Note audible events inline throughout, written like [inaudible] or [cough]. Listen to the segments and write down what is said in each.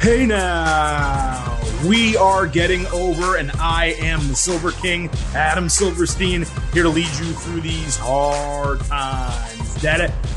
Hey now, we are getting over, and I am the Silver King, Adam Silverstein, here to lead you through these hard times.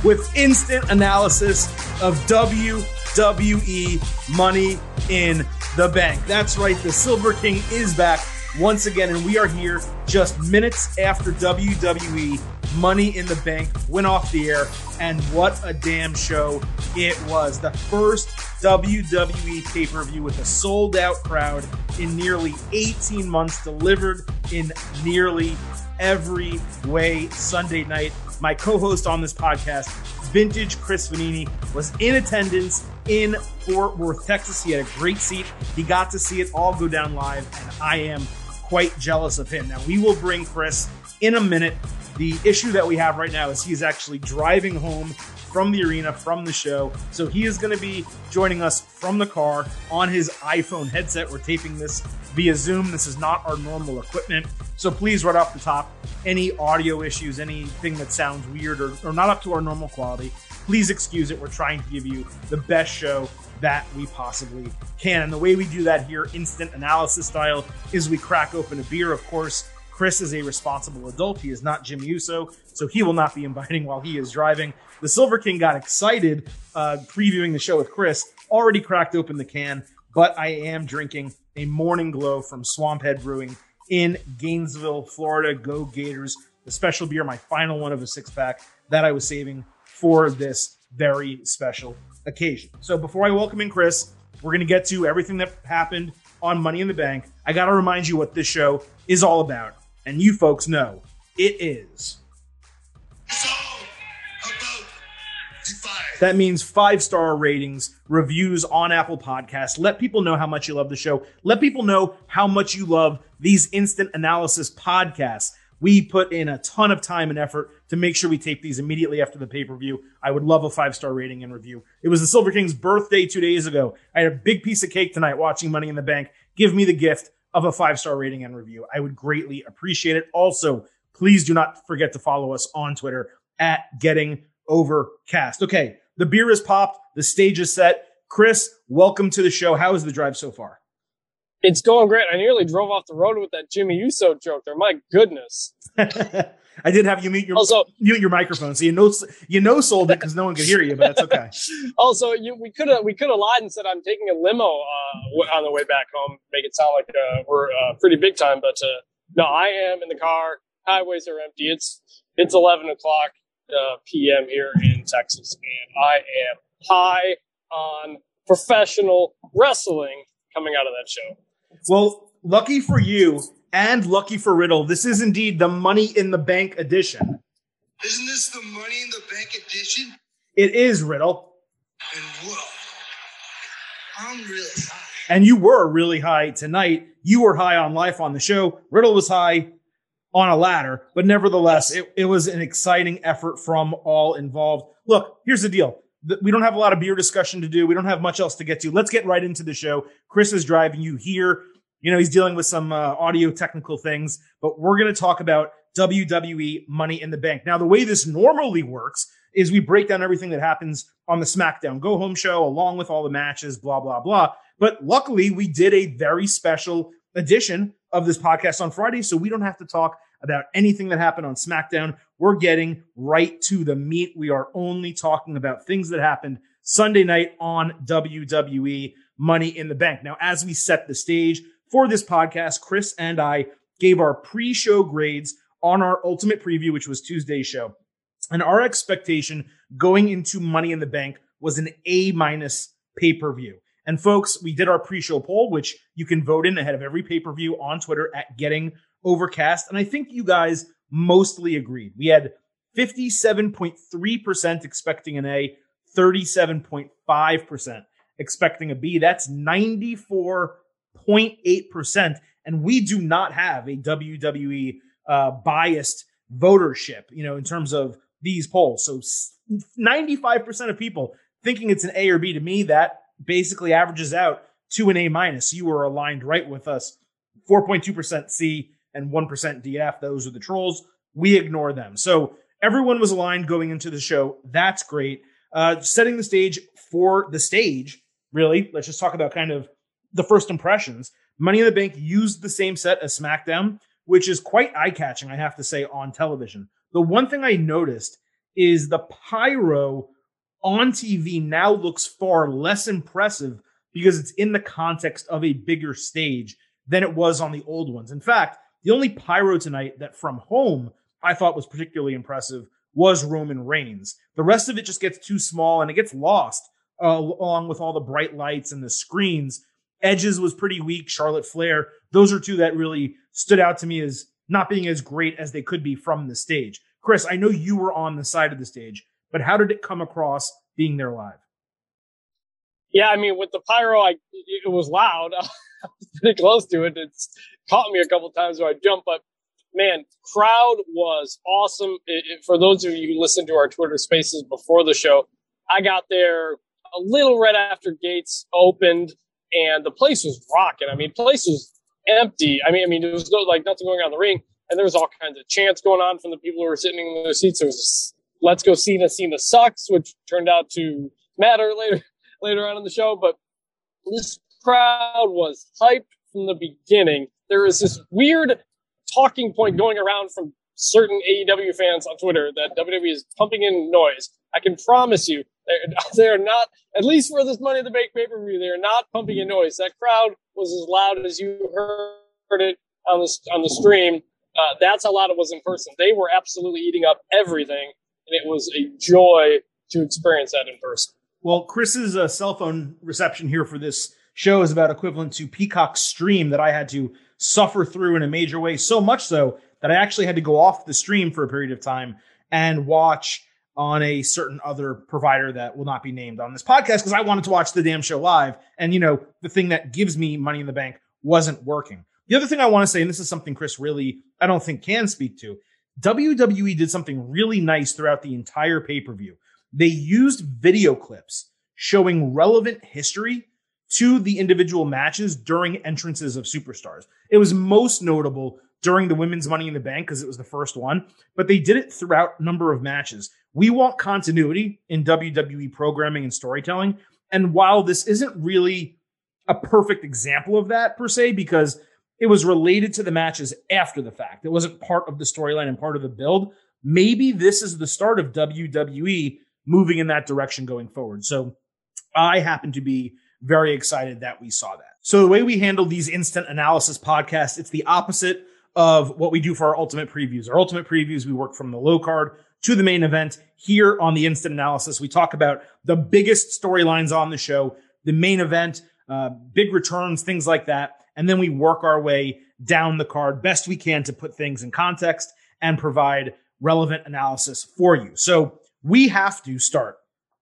With instant analysis of WWE Money in the Bank. That's right, the Silver King is back once again, and we are here just minutes after WWE Money in the Bank went off the air, and what a damn show it was. The first WWE pay per view with a sold out crowd in nearly 18 months, delivered in nearly every way Sunday night. My co host on this podcast, Vintage Chris Vannini, was in attendance in Fort Worth, Texas. He had a great seat. He got to see it all go down live, and I am quite jealous of him. Now, we will bring Chris in a minute. The issue that we have right now is he's actually driving home from the arena, from the show. So he is going to be joining us from the car on his iPhone headset. We're taping this via Zoom. This is not our normal equipment. So please, right off the top, any audio issues, anything that sounds weird or, or not up to our normal quality, please excuse it. We're trying to give you the best show that we possibly can. And the way we do that here, instant analysis style, is we crack open a beer, of course. Chris is a responsible adult. He is not Jim Uso, so he will not be inviting while he is driving. The Silver King got excited uh, previewing the show with Chris, already cracked open the can, but I am drinking a Morning Glow from Swamphead Brewing in Gainesville, Florida. Go Gators, the special beer, my final one of a six pack that I was saving for this very special occasion. So before I welcome in Chris, we're going to get to everything that happened on Money in the Bank. I got to remind you what this show is all about. And you folks know it is That means five star ratings, reviews on Apple Podcasts. Let people know how much you love the show. Let people know how much you love these instant analysis podcasts. We put in a ton of time and effort to make sure we tape these immediately after the pay per view. I would love a five star rating and review. It was the Silver King's birthday two days ago. I had a big piece of cake tonight watching Money in the Bank. Give me the gift of a five star rating and review. I would greatly appreciate it. Also, please do not forget to follow us on Twitter at Getting Overcast. Okay, the beer is popped. The stage is set. Chris, welcome to the show. How is the drive so far? It's going great. I nearly drove off the road with that Jimmy Uso joke there. My goodness. [laughs] I did have you mute your also, mute your microphone, so you know you know sold it because no one could hear you, but that's okay. [laughs] also, you, we could have we could have lied and said I'm taking a limo uh, on the way back home, make it sound like uh, we're uh, pretty big time. But uh, no, I am in the car. Highways are empty. It's it's 11 o'clock uh, p.m. here in Texas, and I am high on professional wrestling coming out of that show. Well, lucky for you and lucky for Riddle, this is indeed the Money in the Bank edition. Isn't this the Money in the Bank edition? It is Riddle. And whoa, I'm really high. And you were really high tonight. You were high on life on the show. Riddle was high on a ladder, but nevertheless, it, it was an exciting effort from all involved. Look, here's the deal. We don't have a lot of beer discussion to do. We don't have much else to get to. Let's get right into the show. Chris is driving you here. You know, he's dealing with some uh, audio technical things, but we're going to talk about WWE Money in the Bank. Now, the way this normally works is we break down everything that happens on the SmackDown Go Home show along with all the matches, blah, blah, blah. But luckily, we did a very special edition of this podcast on Friday, so we don't have to talk about anything that happened on SmackDown. We're getting right to the meat. We are only talking about things that happened Sunday night on WWE Money in the Bank. Now, as we set the stage for this podcast, Chris and I gave our pre show grades on our ultimate preview, which was Tuesday's show. And our expectation going into Money in the Bank was an A minus pay per view. And folks, we did our pre-show poll, which you can vote in ahead of every pay-per-view on Twitter at Getting Overcast. And I think you guys mostly agreed. We had 57.3% expecting an A, 37.5% expecting a B. That's 94.8%. And we do not have a WWE uh, biased votership, you know, in terms of these polls. So 95% of people thinking it's an A or B to me, that basically averages out to an A minus. You were aligned right with us. 4.2% C and 1% DF. Those are the trolls. We ignore them. So everyone was aligned going into the show. That's great. Uh, setting the stage for the stage, really. Let's just talk about kind of the first impressions. Money in the Bank used the same set as SmackDown, which is quite eye catching, I have to say, on television. The one thing I noticed is the pyro on TV now looks far less impressive because it's in the context of a bigger stage than it was on the old ones. In fact, the only pyro tonight that from home I thought was particularly impressive was Roman Reigns. The rest of it just gets too small and it gets lost uh, along with all the bright lights and the screens. Edges was pretty weak. Charlotte Flair. Those are two that really stood out to me as not being as great as they could be from the stage. Chris, I know you were on the side of the stage, but how did it come across being there live? Yeah, I mean, with the pyro, I it was loud. [laughs] I was pretty close to it. It's caught me a couple times where I jumped, but man, crowd was awesome. It, it, for those of you who listened to our Twitter Spaces before the show, I got there a little right after gates opened, and the place was rocking. I mean, place was empty. I mean, I mean, there was no, like nothing going on in the ring, and there was all kinds of chants going on from the people who were sitting in their seats. There was "Let's go Cena, Cena sucks," which turned out to matter [laughs] later later on in the show. But this crowd was hyped from the beginning. There is this weird talking point going around from certain AEW fans on Twitter that WWE is pumping in noise. I can promise you, they're, [laughs] they're not, at least for this Money in the Bank pay per view, they're not pumping in noise. That crowd was as loud as you heard it on the, on the stream. Uh, that's how loud it was in person. They were absolutely eating up everything, and it was a joy to experience that in person. Well, Chris's uh, cell phone reception here for this show is about equivalent to Peacock's stream that I had to suffer through in a major way, so much so that I actually had to go off the stream for a period of time and watch on a certain other provider that will not be named on this podcast because I wanted to watch the damn show live. And, you know, the thing that gives me money in the bank wasn't working. The other thing I want to say, and this is something Chris really, I don't think can speak to, WWE did something really nice throughout the entire pay per view. They used video clips showing relevant history to the individual matches during entrances of superstars. It was most notable during the women's Money in the Bank because it was the first one, but they did it throughout a number of matches. We want continuity in WWE programming and storytelling. And while this isn't really a perfect example of that per se, because it was related to the matches after the fact, it wasn't part of the storyline and part of the build. Maybe this is the start of WWE moving in that direction going forward. So I happen to be very excited that we saw that. So the way we handle these instant analysis podcasts, it's the opposite of what we do for our ultimate previews. Our ultimate previews, we work from the low card to the main event. Here on the instant analysis, we talk about the biggest storylines on the show, the main event, uh, big returns, things like that. And then we work our way down the card best we can to put things in context and provide relevant analysis for you. So we have to start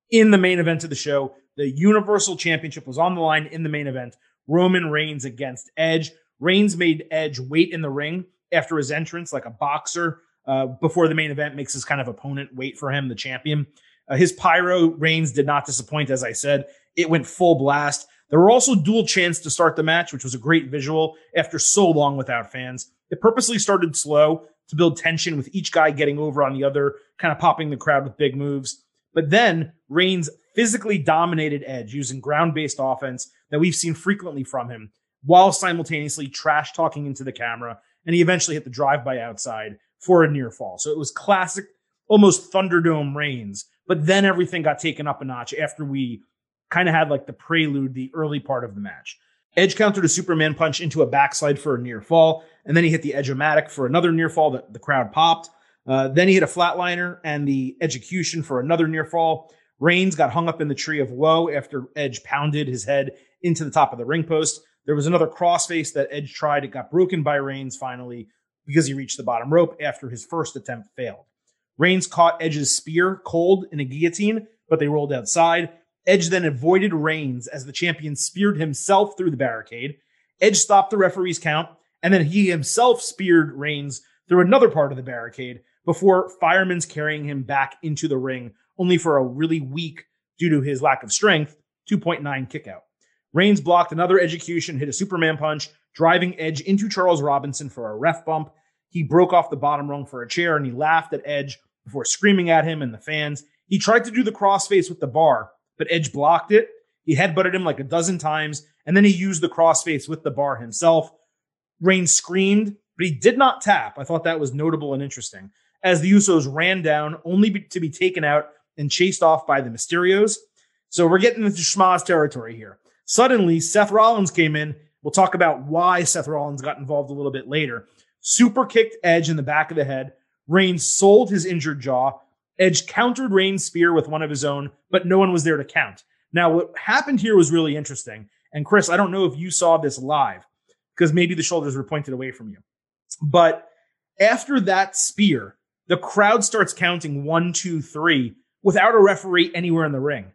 in the main event of the show the Universal Championship was on the line in the main event. Roman Reigns against Edge. Reigns made Edge wait in the ring after his entrance, like a boxer, uh, before the main event makes his kind of opponent wait for him, the champion. Uh, his pyro Reigns did not disappoint, as I said. It went full blast. There were also dual chants to start the match, which was a great visual after so long without fans. It purposely started slow to build tension with each guy getting over on the other, kind of popping the crowd with big moves. But then Reigns physically dominated Edge using ground based offense that we've seen frequently from him while simultaneously trash talking into the camera. And he eventually hit the drive by outside for a near fall. So it was classic, almost Thunderdome Reigns. But then everything got taken up a notch after we kind of had like the prelude, the early part of the match. Edge countered a Superman punch into a backslide for a near fall, and then he hit the Edge-O-Matic for another near fall that the crowd popped. Uh, then he hit a flatliner and the Edgecution for another near fall. Reigns got hung up in the tree of woe after Edge pounded his head into the top of the ring post. There was another crossface that Edge tried. It got broken by Reigns finally because he reached the bottom rope after his first attempt failed. Reigns caught Edge's spear cold in a guillotine, but they rolled outside. Edge then avoided Reigns as the champion speared himself through the barricade. Edge stopped the referee's count, and then he himself speared Reigns through another part of the barricade before firemen's carrying him back into the ring only for a really weak, due to his lack of strength, 2.9 kickout. Reigns blocked another Edgecution, hit a Superman punch, driving Edge into Charles Robinson for a ref bump. He broke off the bottom rung for a chair and he laughed at Edge before screaming at him and the fans. He tried to do the crossface with the bar, but Edge blocked it. He headbutted him like a dozen times, and then he used the crossface with the bar himself. Reigns screamed, but he did not tap. I thought that was notable and interesting. As the Usos ran down, only to be taken out and chased off by the Mysterios. So we're getting into schmaz territory here. Suddenly, Seth Rollins came in. We'll talk about why Seth Rollins got involved a little bit later. Super kicked Edge in the back of the head. Reigns sold his injured jaw. Edge countered Reigns' spear with one of his own, but no one was there to count. Now, what happened here was really interesting. And Chris, I don't know if you saw this live because maybe the shoulders were pointed away from you. But after that spear, the crowd starts counting one, two, three without a referee anywhere in the ring.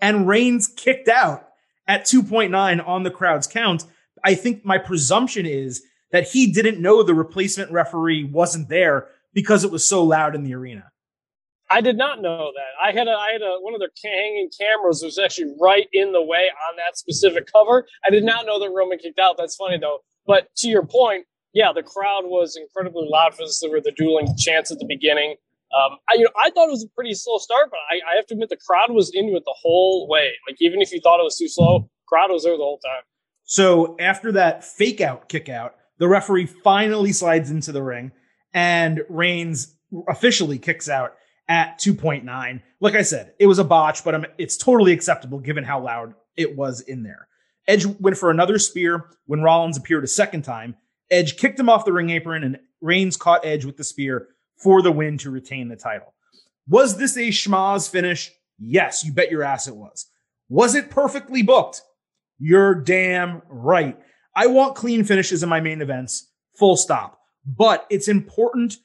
And Reigns kicked out at 2.9 on the crowd's count. I think my presumption is that he didn't know the replacement referee wasn't there because it was so loud in the arena. I did not know that. I had a, I had a, one of their hanging cameras was actually right in the way on that specific cover. I did not know that Roman kicked out. That's funny though. But to your point, yeah, the crowd was incredibly loud for this. There were the dueling chants at the beginning. Um, I, you know, I thought it was a pretty slow start, but I, I have to admit the crowd was into it the whole way. Like even if you thought it was too slow, crowd was there the whole time. So after that fake out kick out, the referee finally slides into the ring and Reigns officially kicks out at 2.9. Like I said, it was a botch, but I'm, it's totally acceptable given how loud it was in there. Edge went for another spear when Rollins appeared a second time. Edge kicked him off the ring apron and Reigns caught Edge with the spear for the win to retain the title. Was this a schmaz finish? Yes, you bet your ass it was. Was it perfectly booked? You're damn right. I want clean finishes in my main events, full stop. But it's important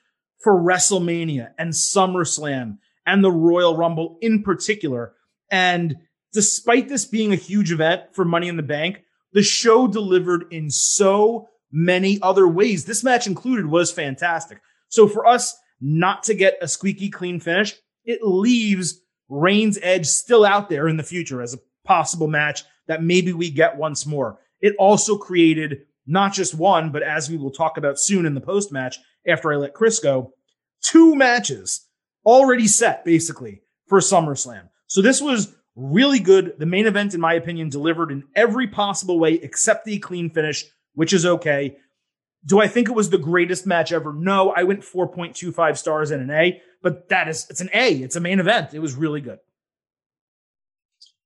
for WrestleMania and SummerSlam and the Royal Rumble in particular. And despite this being a huge event for Money in the Bank, the show delivered in so many other ways. This match included was fantastic. So for us not to get a squeaky clean finish, it leaves Reigns Edge still out there in the future as a possible match that maybe we get once more. It also created not just one, but as we will talk about soon in the post match after I let Chris go, two matches already set basically for SummerSlam. So this was really good. The main event, in my opinion, delivered in every possible way except the clean finish, which is okay. Do I think it was the greatest match ever? No, I went 4.25 stars and an A, but that is, it's an A. It's a main event. It was really good.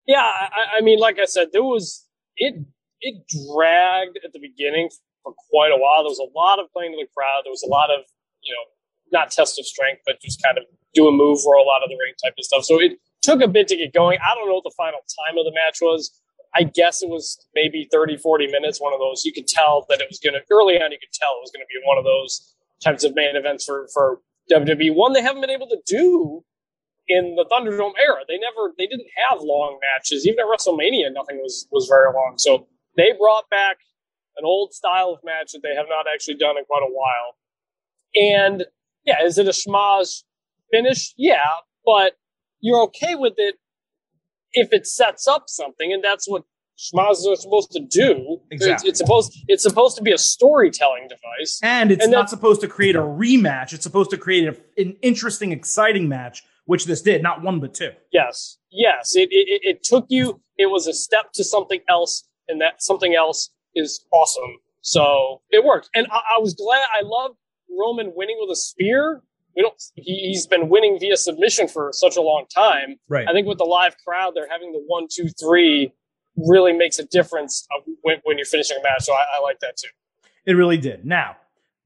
Yeah, I, I mean, like I said, there was, it, it dragged at the beginning for quite a while. There was a lot of playing to the crowd. There was a lot of, you know, not test of strength, but just kind of do a move, roll out of the ring type of stuff. So it took a bit to get going. I don't know what the final time of the match was. I guess it was maybe 30, 40 minutes, one of those. You could tell that it was going to, early on, you could tell it was going to be one of those types of main events for, for WWE. One they haven't been able to do in the Thunderdome era. They never, they didn't have long matches. Even at WrestleMania, nothing was, was very long. So they brought back an old style of match that they have not actually done in quite a while. And yeah, is it a schmaz finish? Yeah, but you're okay with it if it sets up something, and that's what schmazes are supposed to do. Exactly. It's, it's, supposed it's supposed to be a storytelling device, and it's and not supposed to create a rematch. It's supposed to create a, an interesting, exciting match, which this did. Not one, but two. Yes, yes. It, it it took you. It was a step to something else, and that something else is awesome. So it worked, and I, I was glad. I loved Roman winning with a spear we don't. He, has been winning via submission for such a long time. Right. I think with the live crowd, they're having the one, two, three really makes a difference when, when you're finishing a match. So I, I like that too. It really did. Now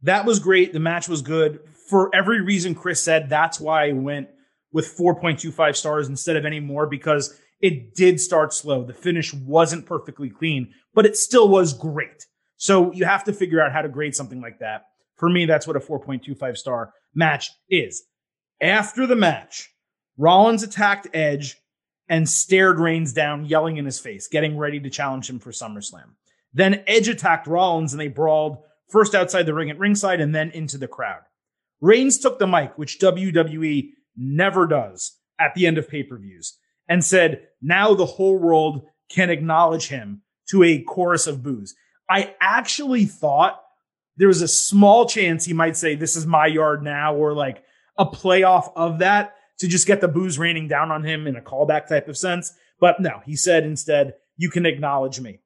that was great. The match was good for every reason Chris said. That's why I went with 4.25 stars instead of any more because it did start slow. The finish wasn't perfectly clean, but it still was great. So you have to figure out how to grade something like that. For me, that's what a 4.25 star match is. After the match, Rollins attacked Edge and stared Reigns down, yelling in his face, getting ready to challenge him for SummerSlam. Then Edge attacked Rollins and they brawled first outside the ring at ringside and then into the crowd. Reigns took the mic, which WWE never does at the end of pay per views, and said, Now the whole world can acknowledge him to a chorus of boos. I actually thought there was a small chance he might say, This is my yard now, or like a playoff of that to just get the booze raining down on him in a callback type of sense. But no, he said instead, you can acknowledge me.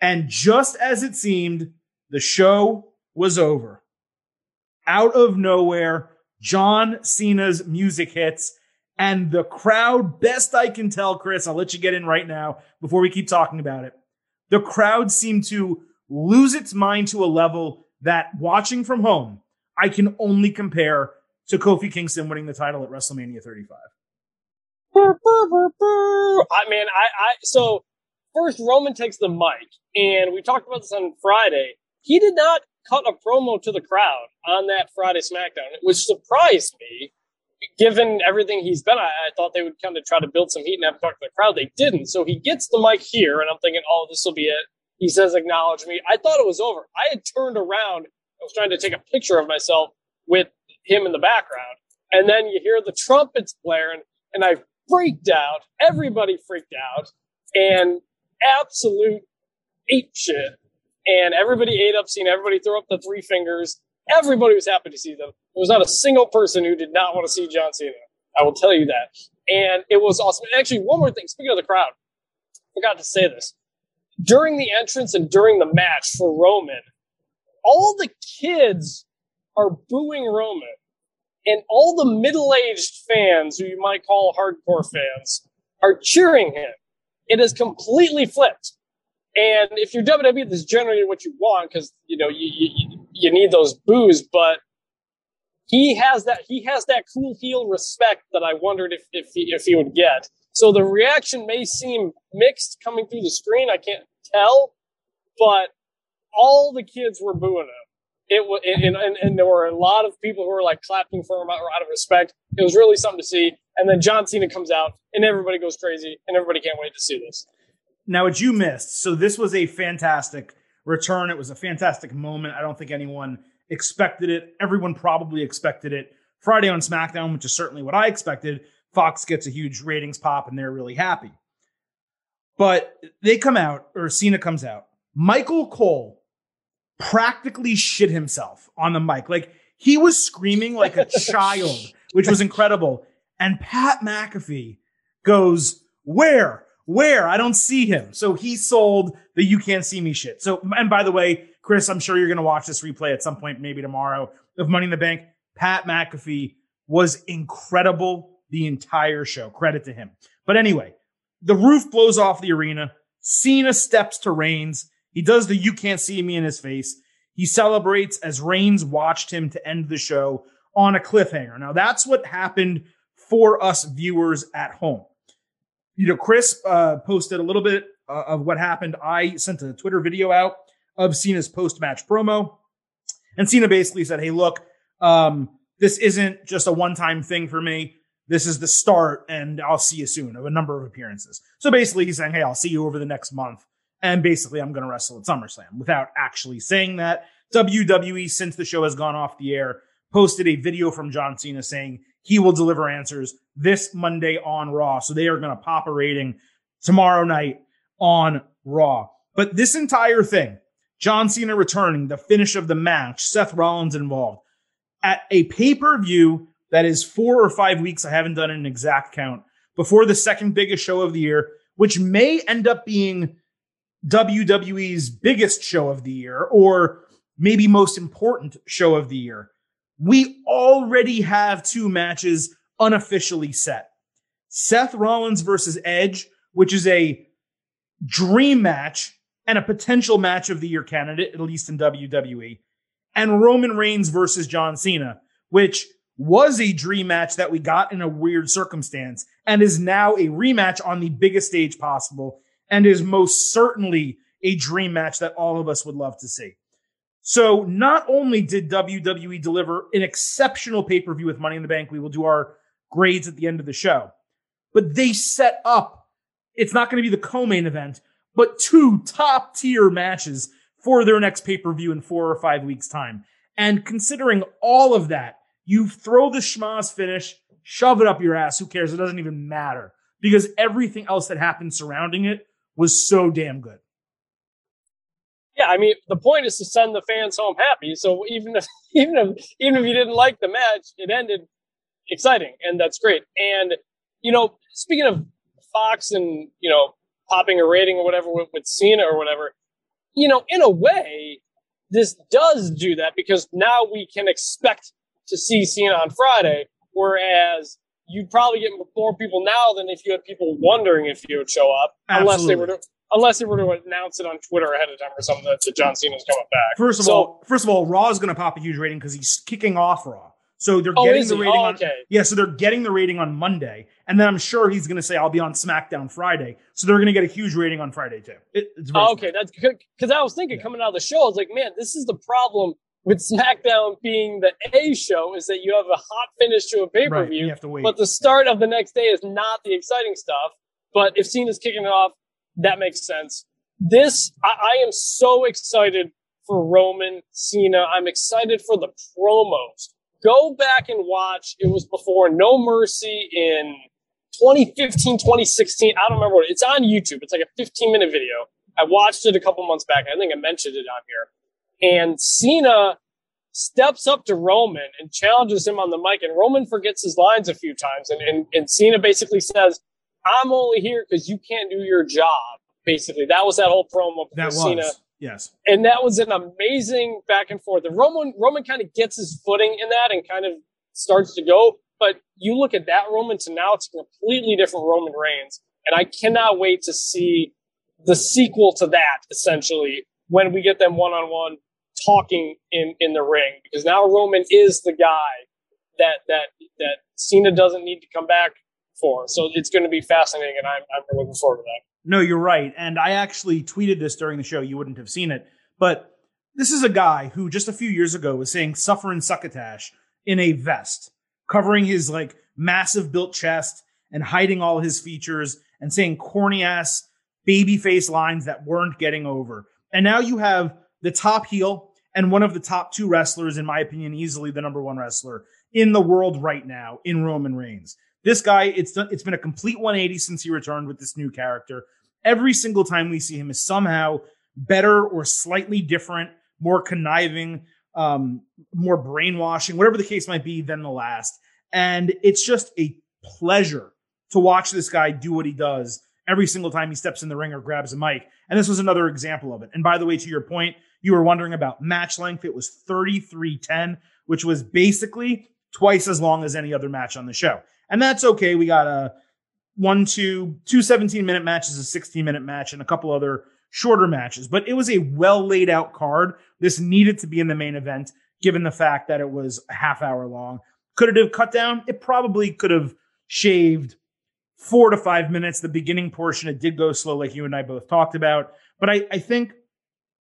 And just as it seemed, the show was over. Out of nowhere, John Cena's music hits and the crowd, best I can tell, Chris, I'll let you get in right now before we keep talking about it. The crowd seemed to lose its mind to a level that watching from home, I can only compare to Kofi Kingston winning the title at WrestleMania 35. I mean, I, I so first Roman takes the mic, and we talked about this on Friday. He did not cut a promo to the crowd on that Friday SmackDown, which surprised me. Given everything he's been, I, I thought they would kind of try to build some heat and have to talk to the crowd. They didn't. So he gets the mic here, and I'm thinking, oh, this will be it. He says, acknowledge me. I thought it was over. I had turned around. I was trying to take a picture of myself with him in the background. And then you hear the trumpets blaring, and I freaked out. Everybody freaked out. And absolute ape shit. And everybody ate up seeing everybody throw up the three fingers. Everybody was happy to see them. There was not a single person who did not want to see John Cena. I will tell you that. And it was awesome. And Actually, one more thing. Speaking of the crowd, I forgot to say this. During the entrance and during the match for Roman, all the kids are booing Roman. And all the middle aged fans, who you might call hardcore fans, are cheering him. It is completely flipped. And if you're WWE, this is generally what you want because you know you, you you need those boos. But he has that he has that cool heel respect that I wondered if if he, if he would get. So the reaction may seem mixed coming through the screen. I can't tell, but all the kids were booing him. It was, and, and, and there were a lot of people who were like clapping for him out, out of respect. It was really something to see. And then John Cena comes out, and everybody goes crazy, and everybody can't wait to see this. Now, what you missed, so this was a fantastic return. It was a fantastic moment. I don't think anyone expected it. Everyone probably expected it. Friday on SmackDown, which is certainly what I expected, Fox gets a huge ratings pop and they're really happy. But they come out, or Cena comes out. Michael Cole practically shit himself on the mic. Like he was screaming like a [laughs] child, which was incredible. And Pat McAfee goes, Where? Where? I don't see him. So he sold the you can't see me shit. So, and by the way, Chris, I'm sure you're going to watch this replay at some point, maybe tomorrow, of Money in the Bank. Pat McAfee was incredible the entire show. Credit to him. But anyway, the roof blows off the arena. Cena steps to Reigns. He does the you can't see me in his face. He celebrates as Reigns watched him to end the show on a cliffhanger. Now, that's what happened for us viewers at home. You know, Chris uh, posted a little bit uh, of what happened. I sent a Twitter video out of Cena's post match promo. And Cena basically said, Hey, look, um, this isn't just a one time thing for me. This is the start, and I'll see you soon of a number of appearances. So basically, he's saying, Hey, I'll see you over the next month. And basically, I'm going to wrestle at SummerSlam without actually saying that. WWE, since the show has gone off the air, posted a video from John Cena saying he will deliver answers this Monday on Raw. So they are going to pop a rating tomorrow night on Raw. But this entire thing, John Cena returning, the finish of the match, Seth Rollins involved at a pay per view that is four or five weeks. I haven't done an exact count before the second biggest show of the year, which may end up being WWE's biggest show of the year or maybe most important show of the year. We already have two matches unofficially set. Seth Rollins versus Edge, which is a dream match and a potential match of the year candidate, at least in WWE, and Roman Reigns versus John Cena, which was a dream match that we got in a weird circumstance and is now a rematch on the biggest stage possible and is most certainly a dream match that all of us would love to see. So not only did WWE deliver an exceptional pay-per-view with Money in the Bank, we will do our grades at the end of the show, but they set up, it's not going to be the co-main event, but two top tier matches for their next pay-per-view in four or five weeks time. And considering all of that, you throw the schmaz finish, shove it up your ass. Who cares? It doesn't even matter because everything else that happened surrounding it was so damn good. Yeah, I mean, the point is to send the fans home happy. So even if [laughs] even if even if you didn't like the match, it ended exciting, and that's great. And you know, speaking of Fox and you know popping a rating or whatever with, with Cena or whatever, you know, in a way, this does do that because now we can expect to see Cena on Friday, whereas you'd probably get more people now than if you had people wondering if he would show up, Absolutely. unless they were to, unless they were to announce it on Twitter ahead of time or something that, that John Cena's coming back. First of So- all, first of all, Raw is going to pop a huge rating because he's kicking off Raw. So they're Oh, getting the rating Oh, on okay. yeah. So they're getting the rating on Monday, and then I'm sure he's going to say I'll be on SmackDown Friday. So they're going to get a huge rating on Friday too. It, it's very Oh, okay, that's because I was thinking coming out of the show, I was like, man, this is the problem with SmackDown being the A show is that you have a hot finish to a pay per view, wait. but the start of the next day is not the exciting stuff. But if Cena's kicking it off, that makes sense. This, I, I am so excited for Roman Cena. I'm excited for the promos. Go back and watch. It was before No Mercy in 2015, 2016. I don't remember what it's on YouTube. It's like a 15 minute video. I watched it a couple months back. I think I mentioned it on here. And Cena steps up to Roman and challenges him on the mic, and Roman forgets his lines a few times. And, and, and Cena basically says, I'm only here because you can't do your job. Basically, that was that whole promo that with was Cena yes. and that was an amazing back and forth. And Roman Roman kind of gets his footing in that and kind of starts to go. But you look at that Roman to now, it's a completely different Roman Reigns, and I cannot wait to see the sequel to that. Essentially, when we get them one on one talking in in the ring, because now Roman is the guy that that that Cena doesn't need to come back for. So it's going to be fascinating, and I'm I'm looking forward to that. No, you're right. And I actually tweeted this during the show. You wouldn't have seen it. But this is a guy who just a few years ago was saying suffer and succotash in a vest, covering his like massive built chest and hiding all his features and saying corny ass baby face lines that weren't getting over. And now you have the top heel and one of the top two wrestlers, in my opinion, easily the number one wrestler in the world right now in Roman Reigns. This guy, it's done, it's been a complete 180 since he returned with this new character. Every single time we see him is somehow better or slightly different, more conniving, um, more brainwashing, whatever the case might be, than the last. And it's just a pleasure to watch this guy do what he does every single time he steps in the ring or grabs a mic. And this was another example of it. And by the way, to your point, you were wondering about match length. It was 3310, which was basically twice as long as any other match on the show. And that's okay. We got a one, two, two 17 minute matches, a 16 minute match, and a couple other shorter matches. But it was a well laid out card. This needed to be in the main event, given the fact that it was a half hour long. Could it have cut down? It probably could have shaved four to five minutes. The beginning portion, it did go slow, like you and I both talked about. But I, I think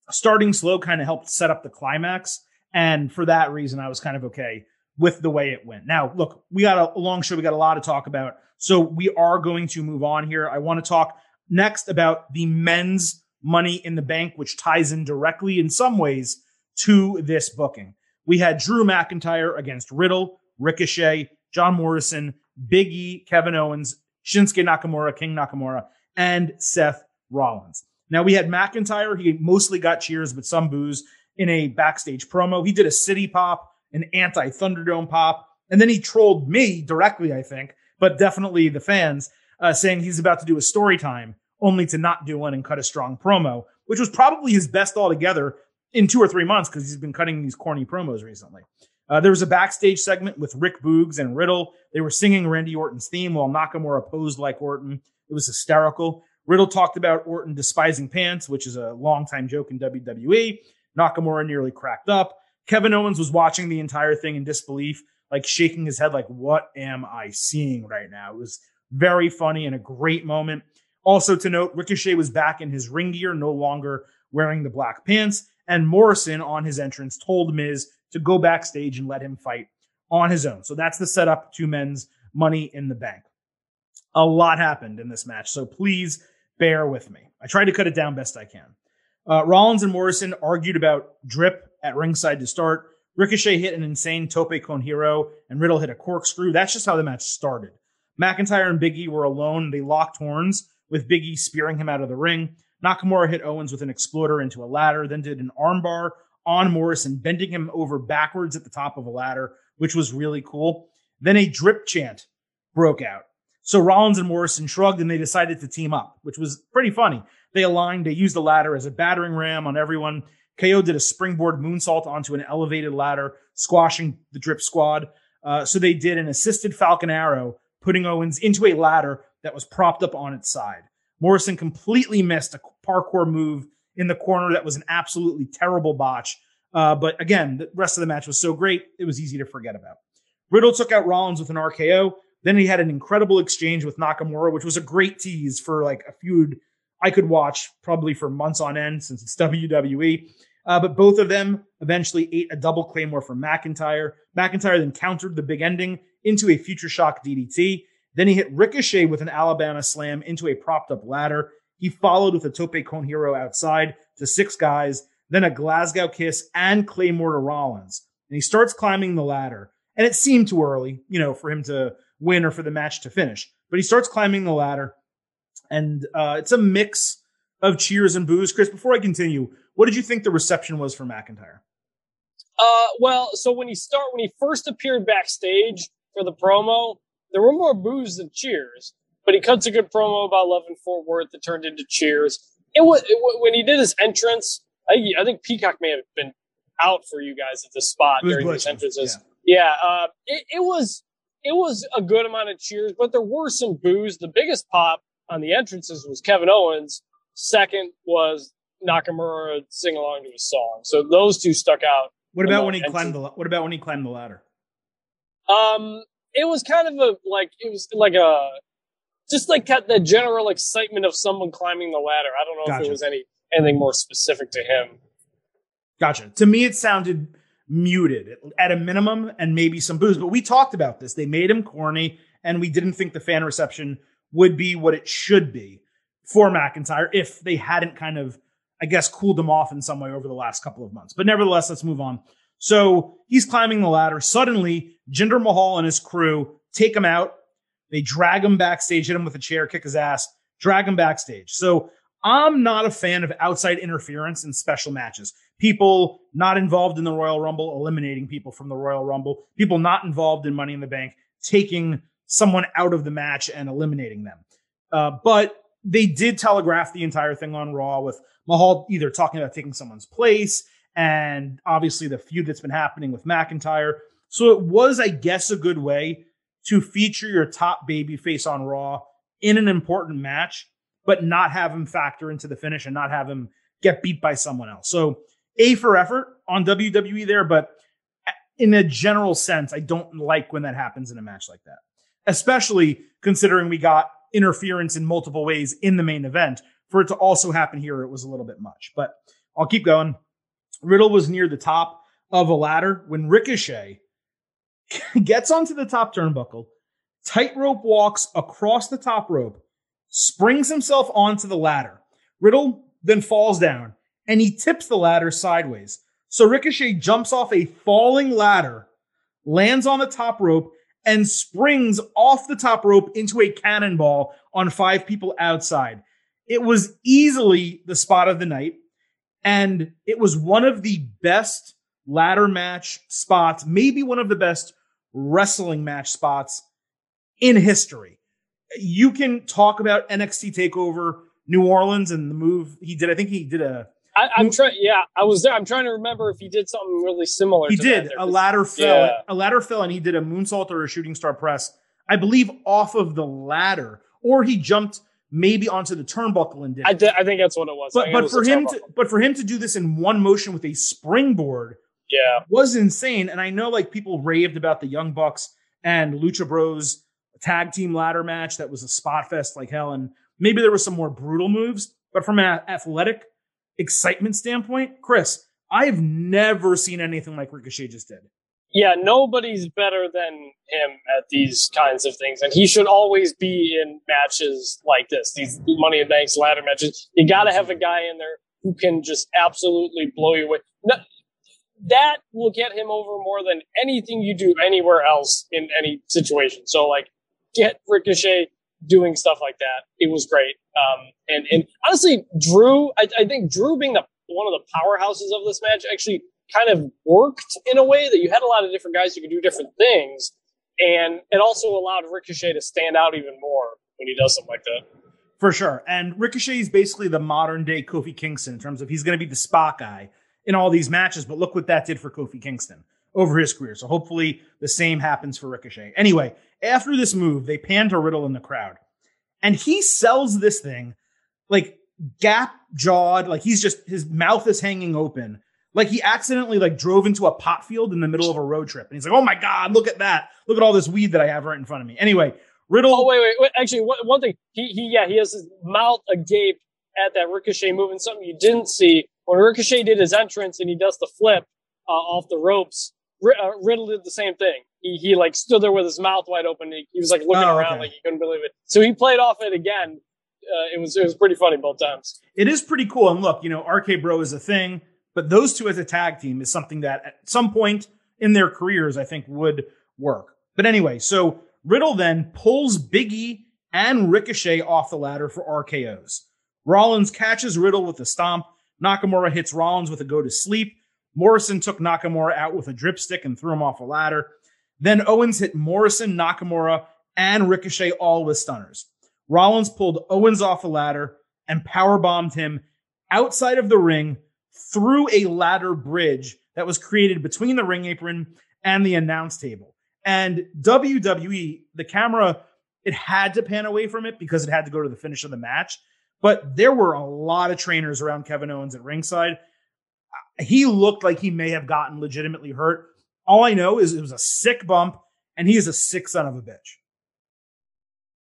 starting slow kind of helped set up the climax. And for that reason, I was kind of okay with the way it went. Now, look, we got a long show. We got a lot to talk about. So we are going to move on here. I want to talk next about the men's money in the bank, which ties in directly in some ways to this booking. We had Drew McIntyre against Riddle, Ricochet, John Morrison, Big E, Kevin Owens, Shinsuke Nakamura, King Nakamura, and Seth Rollins. Now we had McIntyre. He mostly got cheers, but some boos in a backstage promo. He did a city pop, an anti Thunderdome pop, and then he trolled me directly, I think, but definitely the fans, uh, saying he's about to do a story time, only to not do one and cut a strong promo, which was probably his best altogether in two or three months because he's been cutting these corny promos recently. Uh, there was a backstage segment with Rick Boogs and Riddle. They were singing Randy Orton's theme while Nakamura posed like Orton. It was hysterical. Riddle talked about Orton despising pants, which is a longtime joke in WWE. Nakamura nearly cracked up. Kevin Owens was watching the entire thing in disbelief, like shaking his head, like, what am I seeing right now? It was very funny and a great moment. Also to note, Ricochet was back in his ring gear, no longer wearing the black pants. And Morrison, on his entrance, told Miz to go backstage and let him fight on his own. So that's the setup to men's money in the bank. A lot happened in this match, so please bear with me. I tried to cut it down best I can. Uh, Rollins and Morrison argued about drip at ringside to start. Ricochet hit an insane tope con hilo, and Riddle hit a corkscrew. That's just how the match started. McIntyre and Biggie were alone. They locked horns with Biggie spearing him out of the ring. Nakamura hit Owens with an exploder into a ladder, then did an armbar on Morrison, bending him over backwards at the top of a ladder, which was really cool. Then a drip chant broke out. So Rollins and Morrison shrugged and they decided to team up, which was pretty funny. They aligned, they used the ladder as a battering ram on everyone. KO did a springboard moonsault onto an elevated ladder, squashing the drip squad. Uh, so they did an assisted Falcon Arrow, putting Owens into a ladder that was propped up on its side. Morrison completely missed a parkour move in the corner that was an absolutely terrible botch. Uh, but again, the rest of the match was so great, it was easy to forget about. Riddle took out Rollins with an RKO. Then he had an incredible exchange with Nakamura, which was a great tease for like a feud I could watch probably for months on end since it's [laughs] WWE. Uh, but both of them eventually ate a double claymore from McIntyre. McIntyre then countered the big ending into a future shock DDT. Then he hit Ricochet with an Alabama slam into a propped up ladder. He followed with a tope con hilo outside to six guys, then a Glasgow kiss and Claymore to Rollins. And he starts climbing the ladder. And it seemed too early, you know, for him to win or for the match to finish. But he starts climbing the ladder. And uh, it's a mix of cheers and boos. Chris, before I continue, what did you think the reception was for McIntyre? Uh, well, so when he start when he first appeared backstage for the promo, there were more boos than cheers. But he cuts a good promo about Love and Fort Worth that turned into cheers. It was it, when he did his entrance. I, I, think Peacock may have been out for you guys at the spot during his entrances. Yeah, yeah uh, it, it was it was a good amount of cheers, but there were some boos. The biggest pop on the entrances was Kevin Owens. Second was Nakamura sing along to his song. So those two stuck out. What about when he climbed the What about when he climbed the ladder? Um, it was kind of a like it was like a just like the general excitement of someone climbing the ladder. I don't know gotcha. if there was any anything more specific to him. Gotcha. To me, it sounded muted at a minimum, and maybe some booze. But we talked about this. They made him corny, and we didn't think the fan reception would be what it should be for McIntyre if they hadn't kind of I guess, cooled him off in some way over the last couple of months. But nevertheless, let's move on. So he's climbing the ladder. Suddenly, Jinder Mahal and his crew take him out. They drag him backstage, hit him with a chair, kick his ass, drag him backstage. So I'm not a fan of outside interference in special matches. People not involved in the Royal Rumble eliminating people from the Royal Rumble. People not involved in Money in the Bank taking someone out of the match and eliminating them. Uh, but they did telegraph the entire thing on Raw with Mahal either talking about taking someone's place and obviously the feud that's been happening with McIntyre. So it was, I guess, a good way to feature your top baby face on Raw in an important match, but not have him factor into the finish and not have him get beat by someone else. So A for effort on WWE there, but in a general sense, I don't like when that happens in a match like that, especially considering we got interference in multiple ways in the main event for it to also happen here, it was a little bit much. But I'll keep going. Riddle was near the top of a ladder when Ricochet [laughs] gets onto the top turnbuckle, tightrope walks across the top rope, springs himself onto the ladder. Riddle then falls down and he tips the ladder sideways. So Ricochet jumps off a falling ladder, lands on the top rope, and springs off the top rope into a cannonball on five people outside. It was easily the spot of the night. And it was one of the best ladder match spots, maybe one of the best wrestling match spots in history. You can talk about NXT Takeover New Orleans and the move he did. I think he did a. I, I'm trying. Yeah, I was there. I'm trying to remember if he did something really similar. He did a ladder fell. Yeah. A ladder fell, and he did a moonsault or a shooting star press. I believe off of the ladder, or he jumped maybe onto the turnbuckle and did. I, I think that's what it was. But but for him to but for him to do this in one motion with a springboard, yeah, was insane. And I know like people raved about the Young Bucks and Lucha Bros tag team ladder match that was a spot fest like hell, and maybe there was some more brutal moves. But from an athletic excitement standpoint, Chris, I've never seen anything like Ricochet just did yeah, nobody's better than him at these kinds of things, and he should always be in matches like this. These Money in Banks ladder matches. You got to have a guy in there who can just absolutely blow you away. No, that will get him over more than anything you do anywhere else in any situation. So, like, get Ricochet doing stuff like that. It was great. Um, and and honestly, Drew, I, I think Drew being the one of the powerhouses of this match actually kind of worked in a way that you had a lot of different guys who could do different things. and it also allowed Ricochet to stand out even more when he does something like that. For sure. And Ricochet is basically the modern day Kofi Kingston in terms of he's going to be the spot guy in all these matches. But look what that did for Kofi Kingston over his career. So hopefully the same happens for Ricochet. Anyway, after this move, they pan to Riddle in the crowd. And he sells this thing like gap jawed, like he's just his mouth is hanging open. Like he accidentally like drove into a pot field in the middle of a road trip. And he's like, oh my God, look at that. Look at all this weed that I have right in front of me. Anyway, Riddle. Oh, wait, wait, wait. Actually, one, thing. He, he, yeah, he has his mouth agape at that Ricochet move and something you didn't see. When Ricochet did his entrance and he does the flip uh, off the ropes, uh, Riddle did the same thing. He, he like stood there with his mouth wide open. He, he was like looking oh, around okay. like he couldn't believe it. So he played off it again. Uh, it was it was pretty funny both times. It is pretty cool. And look, you know, RK Bro is a thing, but those two as a tag team is something that at some point in their careers I think would work. But anyway, so Riddle then pulls Biggie and Ricochet off the ladder for RKO's. Rollins catches Riddle with a stomp. Nakamura hits Rollins with a go to sleep. Morrison took Nakamura out with a dripstick and threw him off a ladder. Then Owens hit Morrison, Nakamura, and Ricochet all with stunners. Rollins pulled Owens off a ladder and power bombed him outside of the ring through a ladder bridge that was created between the ring apron and the announce table. And WWE, the camera, it had to pan away from it because it had to go to the finish of the match. But there were a lot of trainers around Kevin Owens at ringside. He looked like he may have gotten legitimately hurt. All I know is it was a sick bump, and he is a sick son of a bitch.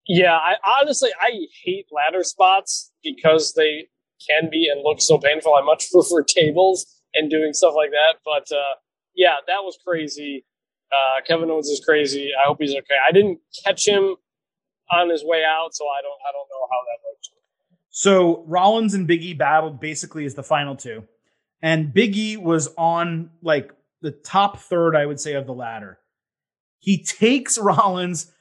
Yeah, I honestly I hate ladder spots because they can be and look so painful. I much [laughs] prefer tables and doing stuff like that. But uh, yeah, that was crazy. Uh, Kevin Owens is crazy. I hope he's okay. I didn't catch him on his way out, so I don't I don't know how that. So Rollins and Biggie battled basically as the final two, and Biggie was on like the top third, I would say, of the ladder. He takes Rollins,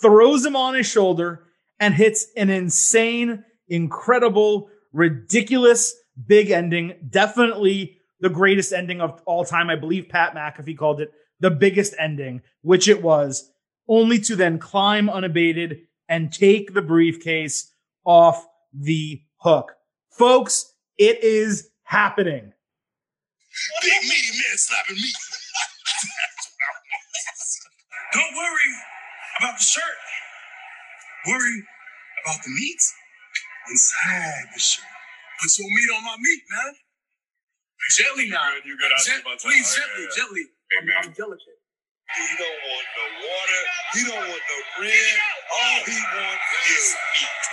throws him on his shoulder, and hits an insane, incredible, ridiculous big ending. Definitely the greatest ending of all time. I believe Pat McAfee called it the biggest ending, which it was, only to then climb unabated and take the briefcase off the hook. Folks, it is happening. Big meaty man slapping me. [laughs] Don't worry about the shirt. Worry about the meat inside the shirt. Put some meat on my meat, man. Gently now. You good? You good? Please, gently, yeah, yeah. gently. I'm, I'm delicate. He don't want no water. He don't want no bread. All he wants is meat.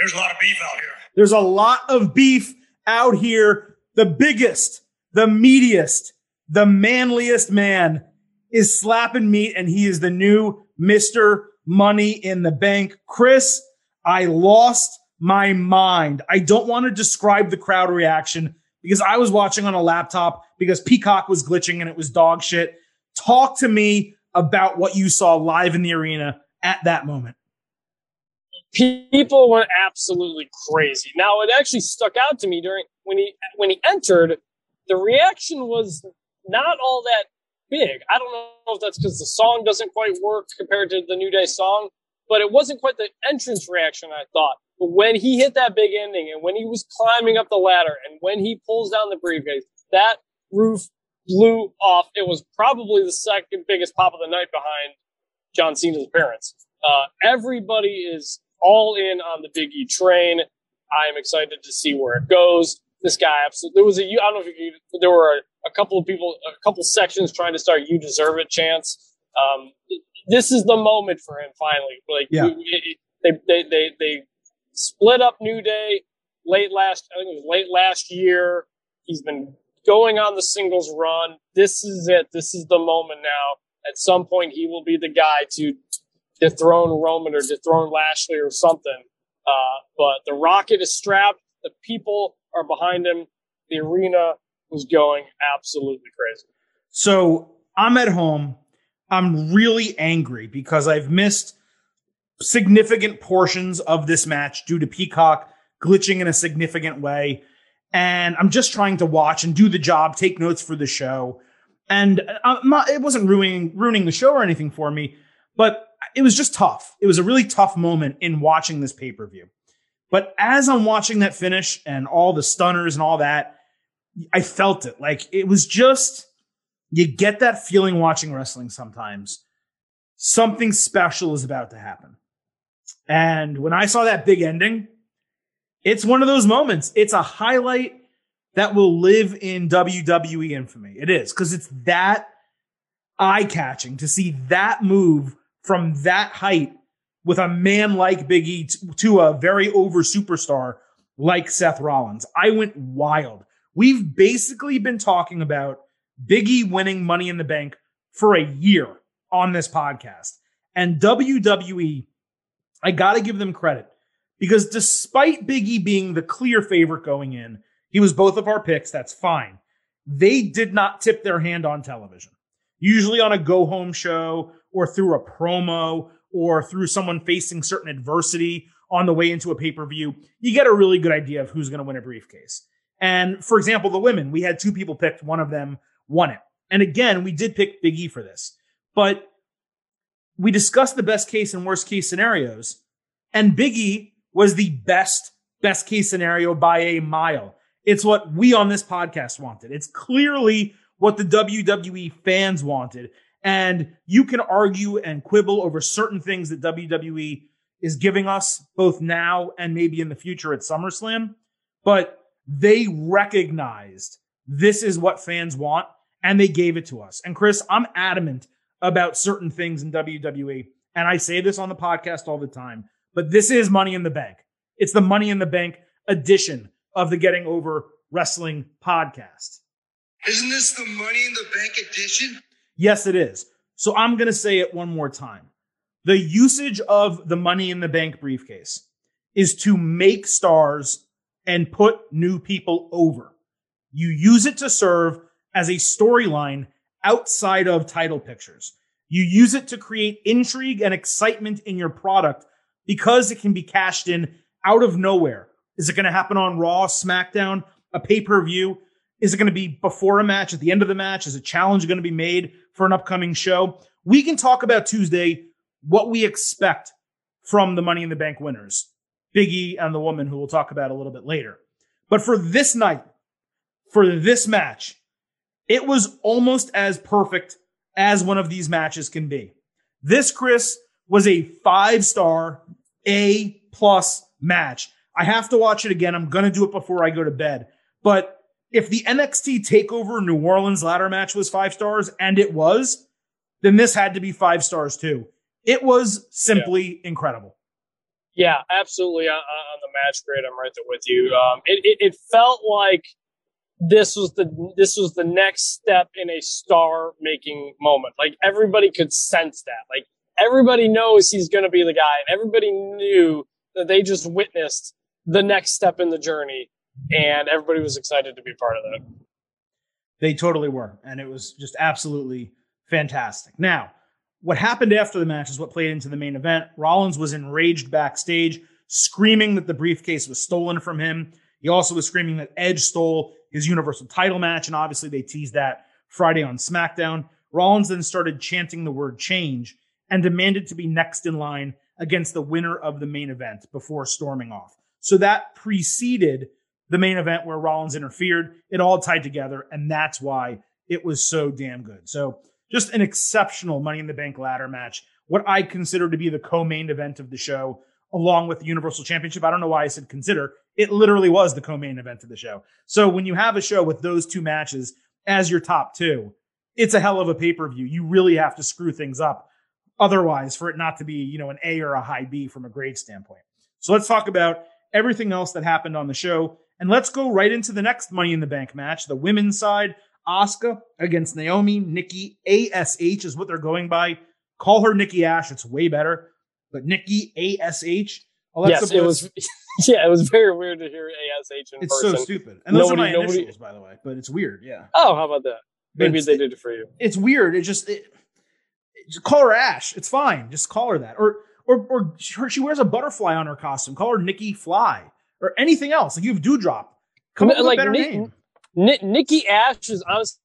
There's a lot of beef out here. There's a lot of beef out here. The biggest, the meatiest, the manliest man is slapping meat, and he is the new Mr. Money in the Bank. Chris, I lost my mind. I don't want to describe the crowd reaction because I was watching on a laptop because Peacock was glitching and it was dog shit. Talk to me about what you saw live in the arena at that moment. People went absolutely crazy. Now it actually stuck out to me during when he when he entered. The reaction was not all that big. I don't know if that's because the song doesn't quite work compared to the New Day song, but it wasn't quite the entrance reaction I thought. But when he hit that big ending and when he was climbing up the ladder and when he pulls down the briefcase, that roof blew off. It was probably the second biggest pop of the night behind John Cena's appearance. Uh, everybody is all in on the E train. I am excited to see where it goes. This guy absolutely. There was a. I don't know if you. There were a, a couple of people, a couple sections trying to start "You Deserve It" Chance. Um, this is the moment for him finally. Like yeah. they, they, they, they split up New Day late last, I think it was late last year. He's been going on the singles run. This is it. This is the moment now. At some point, he will be the guy to dethrone Roman or dethrone Lashley or something. Uh, but the rocket is strapped. The people are behind him. The arena was going absolutely crazy. So I'm at home. I'm really angry because I've missed significant portions of this match due to Peacock glitching in a significant way. And I'm just trying to watch and do the job, take notes for the show. And not, it wasn't ruining ruining the show or anything for me, but it was just tough. It was a really tough moment in watching this pay per view. But as I'm watching that finish and all the stunners and all that, I felt it. Like it was just, you get that feeling watching wrestling sometimes. Something special is about to happen. And when I saw that big ending, it's one of those moments. It's a highlight that will live in WWE infamy. It is because it's that eye catching to see that move from that height with a man like Biggie t- to a very over superstar like Seth Rollins. I went wild. We've basically been talking about Biggie winning Money in the Bank for a year on this podcast. And WWE, I got to give them credit because despite Biggie being the clear favorite going in, he was both of our picks. That's fine. They did not tip their hand on television. Usually on a go home show or through a promo or through someone facing certain adversity on the way into a pay per view, you get a really good idea of who's going to win a briefcase. And for example, the women, we had two people picked, one of them won it. And again, we did pick Big E for this, but we discussed the best case and worst case scenarios. And Big E was the best, best case scenario by a mile. It's what we on this podcast wanted. It's clearly what the WWE fans wanted. And you can argue and quibble over certain things that WWE is giving us both now and maybe in the future at SummerSlam. But they recognized this is what fans want and they gave it to us. And Chris, I'm adamant about certain things in WWE. And I say this on the podcast all the time, but this is Money in the Bank. It's the Money in the Bank edition of the Getting Over Wrestling podcast. Isn't this the Money in the Bank edition? Yes, it is. So I'm going to say it one more time. The usage of the Money in the Bank briefcase is to make stars and put new people over. You use it to serve as a storyline outside of title pictures. You use it to create intrigue and excitement in your product because it can be cashed in out of nowhere. Is it going to happen on Raw, SmackDown, a pay per view? Is it going to be before a match, at the end of the match? Is a challenge going to be made for an upcoming show? We can talk about Tuesday what we expect from the Money in the Bank winners. Biggie and the woman who we'll talk about a little bit later. But for this night, for this match, it was almost as perfect as one of these matches can be. This, Chris, was a five star A plus match. I have to watch it again. I'm going to do it before I go to bed. But if the NXT TakeOver New Orleans ladder match was five stars, and it was, then this had to be five stars too. It was simply yeah. incredible. Yeah, absolutely. On, on, the match grade, I'm right there with you. Um, it, it, it felt like this was the this was the next step in a star making moment. Like everybody could sense that. Like everybody knows he's going to be the guy, and everybody knew that they just witnessed the next step in the journey, and everybody was excited to be part of that. They totally were, and it was just absolutely fantastic. Now, what happened after the match is what played into the main event. Rollins was enraged backstage, screaming that the briefcase was stolen from him. He also was screaming that Edge stole his Universal title match, and obviously they teased that Friday on SmackDown. Rollins then started chanting the word change and demanded to be next in line against the winner of the main event before storming off. So that preceded the main event where Rollins interfered. It all tied together, and that's why it was so damn good. So just an exceptional Money in the Bank ladder match. What I consider to be the co-main event of the show, along with the Universal Championship. I don't know why I said consider. It literally was the co-main event of the show. So when you have a show with those two matches as your top two, it's a hell of a pay-per-view. You really have to screw things up otherwise for it not to be, you know, an A or a high B from a grade standpoint. So let's talk about everything else that happened on the show. And let's go right into the next Money in the Bank match, the women's side Asuka against Naomi. Nikki ASH is what they're going by. Call her Nikki Ash. It's way better. But Nikki ASH. Alexa yes, Bliss. it was. [laughs] Yeah, it was very weird to hear ASH in it's person. so stupid. And those nobody, are my nobody, initials, by the way. But it's weird. Yeah. Oh, how about that? Maybe they did it for you. It's weird. It just, it, just call her Ash. It's fine. Just call her that. Or or or she wears a butterfly on her costume. Call her Nikki Fly or anything else. Like you have Doudrop. Come up with like, a better Nick, name. Nikki Ash is honestly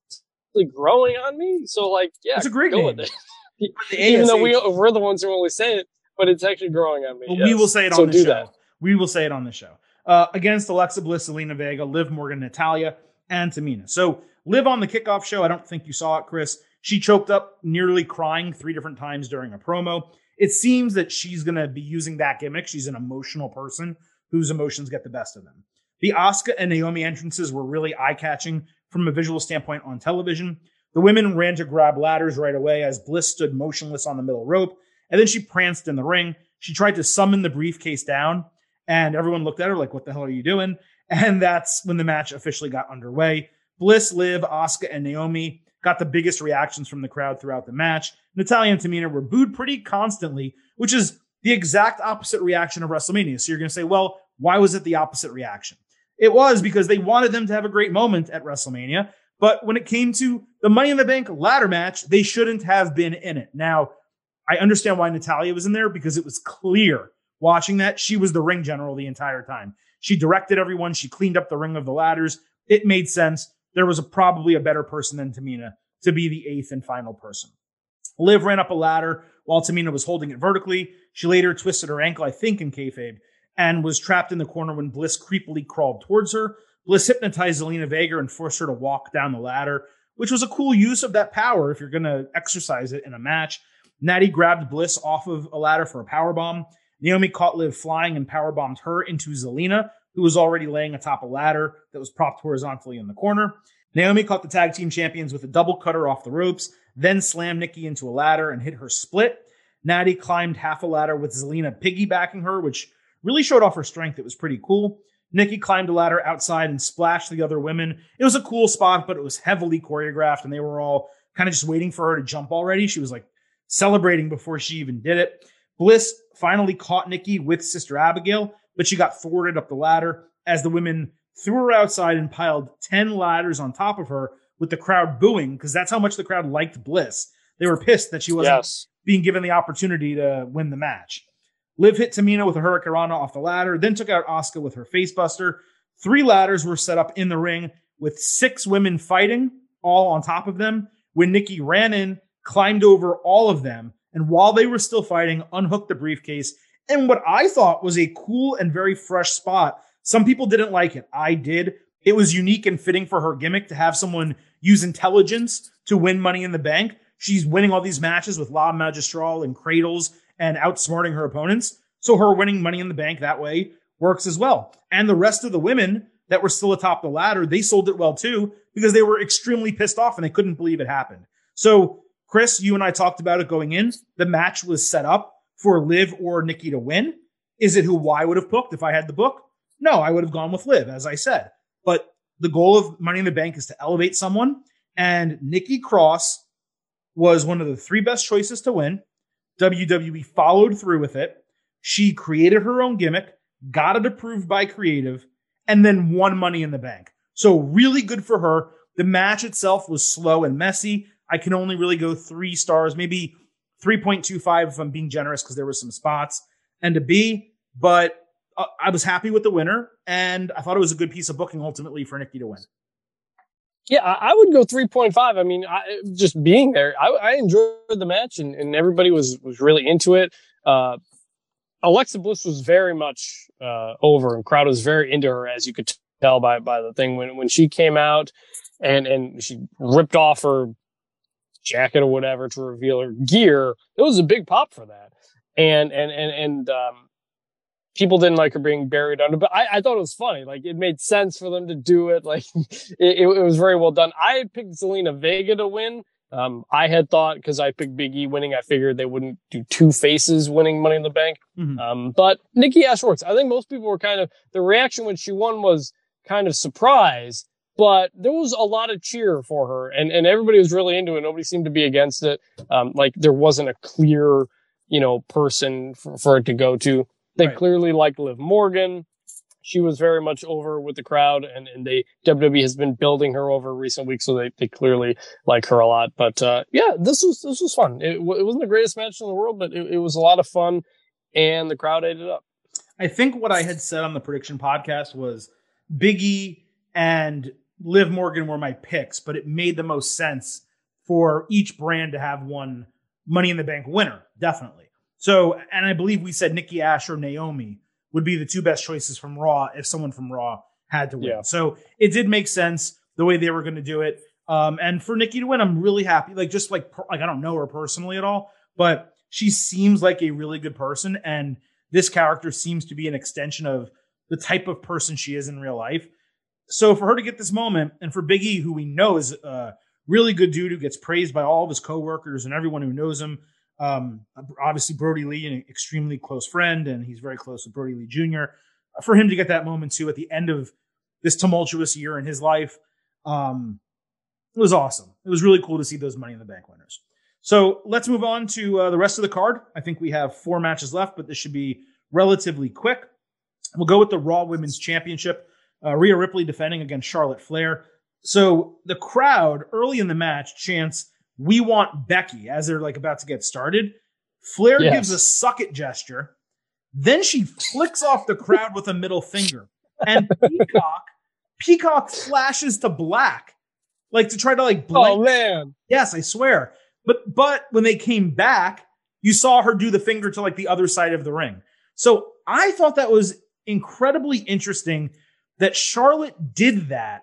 growing on me. So like, yeah, It's a great go name. with it. [laughs] Even though we we're the ones who only say it, but it's actually growing on me. Well, we will say it so on the show. that. We will say it on the show. Uh, against Alexa Bliss, Zelina Vega, Liv Morgan, Natalya, and Tamina. So Liv on the kickoff show, I don't think you saw it, Chris. She choked up, nearly crying three different times during a promo. It seems that she's going to be using that gimmick. She's an emotional person whose emotions get the best of them. The Asuka and Naomi entrances were really eye catching from a visual standpoint on television. The women ran to grab ladders right away as Bliss stood motionless on the middle rope, and then she pranced in the ring. She tried to summon the briefcase down, and everyone looked at her like, What the hell are you doing? [laughs] And that's when the match officially got underway. Bliss, Liv, Asuka, and Naomi got the biggest reactions from the crowd throughout the match. Natalya and Tamina were booed pretty constantly, which is the exact opposite reaction of WrestleMania. So you're going to say, well, why was it the opposite reaction? It was because they wanted them to have a great moment at WrestleMania. But when it came to the Money in the Bank ladder match, they shouldn't have been in it. Now, I understand why Natalya was in there because it was clear watching that she was the ring general the entire time. She directed everyone. She cleaned up the ring of the ladders. It made sense. There was a, probably a better person than Tamina to be the eighth and final person. Liv ran up a ladder while Tamina was holding it vertically. She later twisted her ankle, I think, in kayfabe, and was trapped in the corner when Bliss creepily crawled towards her. Bliss hypnotized Zelina Vega and forced her to walk down the ladder, which was a cool use of that power if you're going to exercise it in a match. Natty grabbed Bliss off of a ladder for a power bomb. Naomi caught Liv flying and power bombed her into Zelina, who was already laying atop a ladder that was propped horizontally in the corner. Naomi caught the tag team champions with a double cutter off the ropes, then slammed Nikki into a ladder and hit her split. Natty climbed half a ladder with Zelina piggybacking her, which really showed off her strength. It was pretty cool. Nikki climbed a ladder outside and splashed the other women. It was a cool spot, but it was heavily choreographed, and they were all kind of just waiting for her to jump already. She was like celebrating before she even did it. Bliss finally caught Nikki with Sister Abigail, but she got thwarted up the ladder as the women threw her outside and piled 10 ladders on top of her with the crowd booing because that's how much the crowd liked Bliss. They were pissed that she wasn't Yes. being given the opportunity to win the match. Liv hit Tamina with a Hurricanrana off the ladder, then took out Asuka with her facebuster. Three ladders were set up in the ring with six women fighting, all on top of them. When Nikki ran in, climbed over all of them, and while they were still fighting, unhooked the briefcase. And what I thought was a cool and very fresh spot. Some people didn't like it. I did. It was unique and fitting for her gimmick to have someone use intelligence to win money in the bank. She's winning all these matches with La Magistral and cradles and outsmarting her opponents. So her winning money in the bank that way works as well. And the rest of the women that were still atop the ladder, they sold it well too because they were extremely pissed off and they couldn't believe it happened. So Chris, you and I talked about it going in. The match was set up for Liv or Nikki to win. Is it who I would have booked if I had the book? No, I would have gone with Liv, as I said. But the goal of Money in the Bank is to elevate someone. And Nikki Cross was one of the three best choices to win. WWE followed through with it. She created her own gimmick, got it approved by creative, and then won Money in the Bank. So really good for her. The match itself was slow and messy. I can only really go three stars, maybe 3.25 if I'm being generous because there were some spots and a B, but uh, I was happy with the winner and I thought it was a good piece of booking ultimately for Nikki to win. Yeah, I, would go 3.5. I mean, I, just being there, I, I enjoyed the match and, and everybody was, was really into it. Uh, Alexa Bliss was very much uh, over and crowd was very into her, as you could tell by, by the thing when, when she came out and, and she ripped off her jacket or whatever to reveal her gear. It was a big pop for that. And, and, and, and, um, people didn't like her being buried under, but I, I thought it was funny. Like it made sense for them to do it. [laughs] Like it, it, was very well done. I picked Zelina Vega to win. Um, I had thought because I picked Big E winning, I figured they wouldn't do two faces winning Money in the Bank. Mhm. Um, but Nikki Ash works. I think most people were kind of the reaction when she won was kind of surprise, but there was a lot of cheer for her, and and everybody was really into it. Nobody seemed to be against it. Um, like there wasn't a clear, you know, person for, for it to go to. They Right. clearly like Liv Morgan. She was very much over with the crowd, and, and they WWE has been building her over recent weeks, so they, they clearly like her a lot. But uh, yeah, this was this was fun. It, w- it wasn't the greatest match in the world, but it, it was a lot of fun, and the crowd ate it up. I think what I had said on the prediction podcast was Biggie and Liv Morgan were my picks, but it made the most sense for each brand to have one Money in the Bank winner, definitely. So, and I believe we said Nikki Ash or Naomi would be the two best choices from Raw if someone from Raw had to win. Yeah. So it did make sense the way they were going to do it. Um, and for Nikki to win, I'm really happy. Like just like like I don't know her personally at all, but she seems like a really good person, and this character seems to be an extension of the type of person she is in real life. So for her to get this moment, and for Biggie, who we know is a really good dude who gets praised by all of his coworkers and everyone who knows him. Um, obviously Brodie Lee, an extremely close friend, and he's very close with Brodie Lee Jr. For him to get that moment too at the end of this tumultuous year in his life, um, it was awesome. It was really cool to see those Money in the Bank winners. So let's move on to uh, the rest of the card. I think we have four matches left, but this should be relatively quick. We'll go with the Raw Women's Championship. Uh, Rhea Ripley defending against Charlotte Flair. So the crowd early in the match chants, "We want Becky" as they're like about to get started. Flair Yes. gives a suck it gesture. Then she flicks off the crowd with a middle finger. And [laughs] Peacock, Peacock flashes to black, like to try to like oh, blend Oh man. Yes, I swear. But but when they came back, you saw her do the finger to like the other side of the ring. So I thought that was incredibly interesting that Charlotte did that,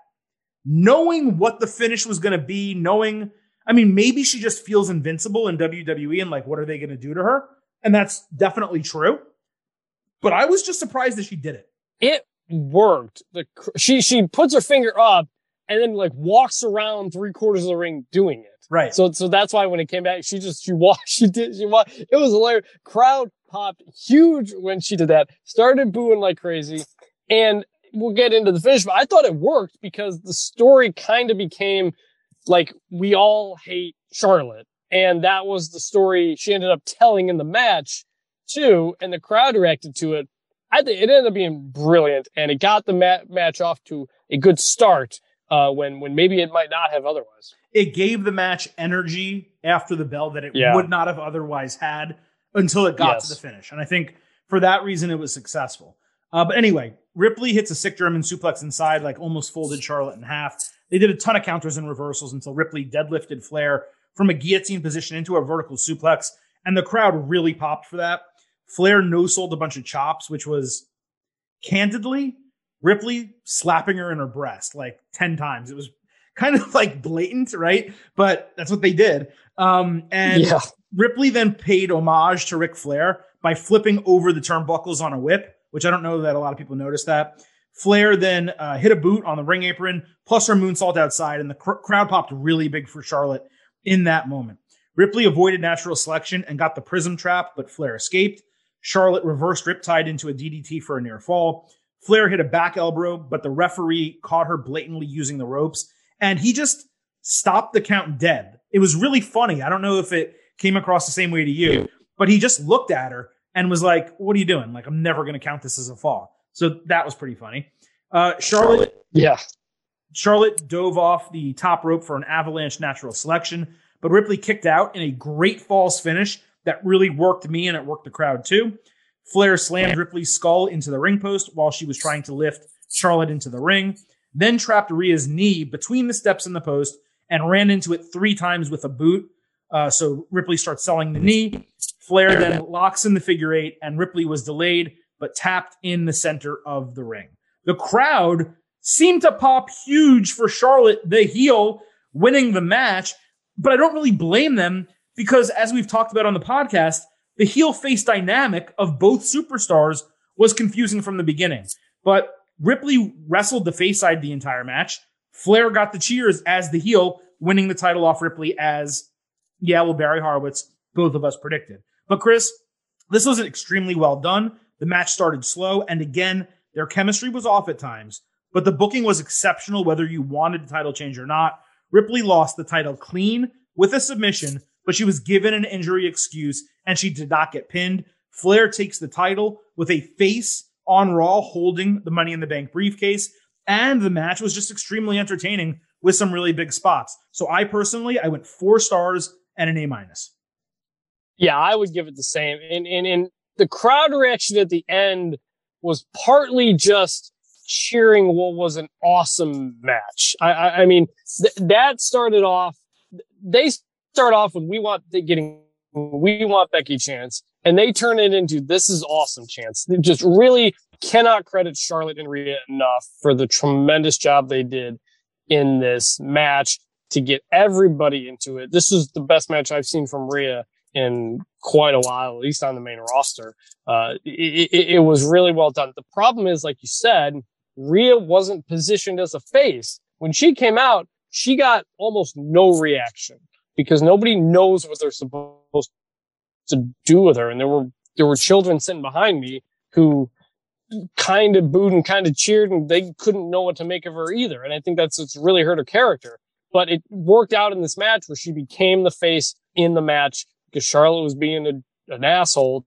knowing what the finish was going to be, knowing, I mean, maybe she just feels invincible in WWE and like, what are they going to do to her? And that's definitely true. But I was just surprised that she did it. It worked. The cr- she she puts her finger up and then like walks around three quarters of the ring doing it. Right. So so that's why when it came back, she just she walked. [laughs] She did. She walked. It was hilarious. Crowd popped huge when she did that. Started booing like crazy, and we'll get into the finish. But I thought it worked because the story kind of became like we all hate Charlotte, and that was the story she ended up telling in the match too, and the crowd reacted to it. I think it ended up being brilliant, and it got the ma- match off to a good start uh, when when maybe it might not have otherwise. it gave the match energy after the bell that it Yeah. would not have otherwise had until it got Yes. to the finish. And I think for that reason, it was successful. Uh, but anyway, Ripley hits a sick German suplex inside, like almost folded Charlotte in half. They did a ton of counters and reversals until Ripley deadlifted Flair from a guillotine position into a vertical suplex. And the crowd really popped for that. Flair no sold a bunch of chops, which was candidly Ripley slapping her in her breast like 10 times. It was kind of like blatant, right? But that's what they did. Um, and yeah, Ripley then paid homage to Ric Flair by flipping over the turnbuckles on a whip, which I don't know that a lot of people noticed that. Flair then uh, hit a boot on the ring apron, plus her moonsault outside, and the cr- crowd popped really big for Charlotte in that moment. Ripley avoided natural selection and got the prism trap, but Flair escaped. Charlotte reversed Riptide into a DDT for a near fall. Flair hit a back elbow, but the referee caught her blatantly using the ropes, and he just stopped the count dead. It was really funny. I don't know if it came across the same way to you, but he just looked at her and was like, "What are you doing? Like, I'm never going to count this as a fall." So that was pretty funny. Uh, Charlotte yeah. Charlotte dove off the top rope for an avalanche natural selection, but Ripley kicked out in a great false finish that really worked me and it worked the crowd too. Flair slammed Ripley's skull into the ring post while she was trying to lift Charlotte into the ring, then trapped Rhea's knee between the steps and the post and ran into it three times with a boot. Uh, so Ripley starts selling the knee. Flair then locks in the figure eight, and Ripley was delayed but tapped in the center of the ring. The crowd seemed to pop huge for Charlotte, the heel, winning the match. But I don't really blame them because, as we've talked about on the podcast, the heel face dynamic of both superstars was confusing from the beginning. But Ripley wrestled the face side the entire match. Flair got the cheers as the heel, winning the title off Ripley as, yeah, well, Barry Horowitz, both of us predicted. But Chris, this was extremely well done. The match started slow, and again, their chemistry was off at times, but the booking was exceptional whether you wanted the title change or not. Ripley lost the title clean with a submission, but she was given an injury excuse and she did not get pinned. Flair takes the title with a face on Raw holding the Money in the Bank briefcase, and the match was just extremely entertaining with some really big spots. So I personally, I went four stars and an A minus. Yeah, I would give it the same. And, and, and the crowd reaction at the end was partly just cheering what was an awesome match. I, I, I mean, th- that started off, they start off with, we want getting, we want Becky chance and they turn it into this is awesome chance. They just really cannot credit Charlotte and Rhea enough for the tremendous job they did in this match to get everybody into it. This is the best match I've seen from Rhea in quite a while, at least on the main roster. Uh, it, it, it, was really well done. The problem is, like you said, Rhea wasn't positioned as a face. When she came out, she got almost no reaction because nobody knows what they're supposed to do with her. And there were, there were children sitting behind me who kind of booed and kind of cheered and they couldn't know what to make of her either. And I think that's, it's really hurt her character, but it worked out in this match where she became the face in the match because Charlotte was being a, an asshole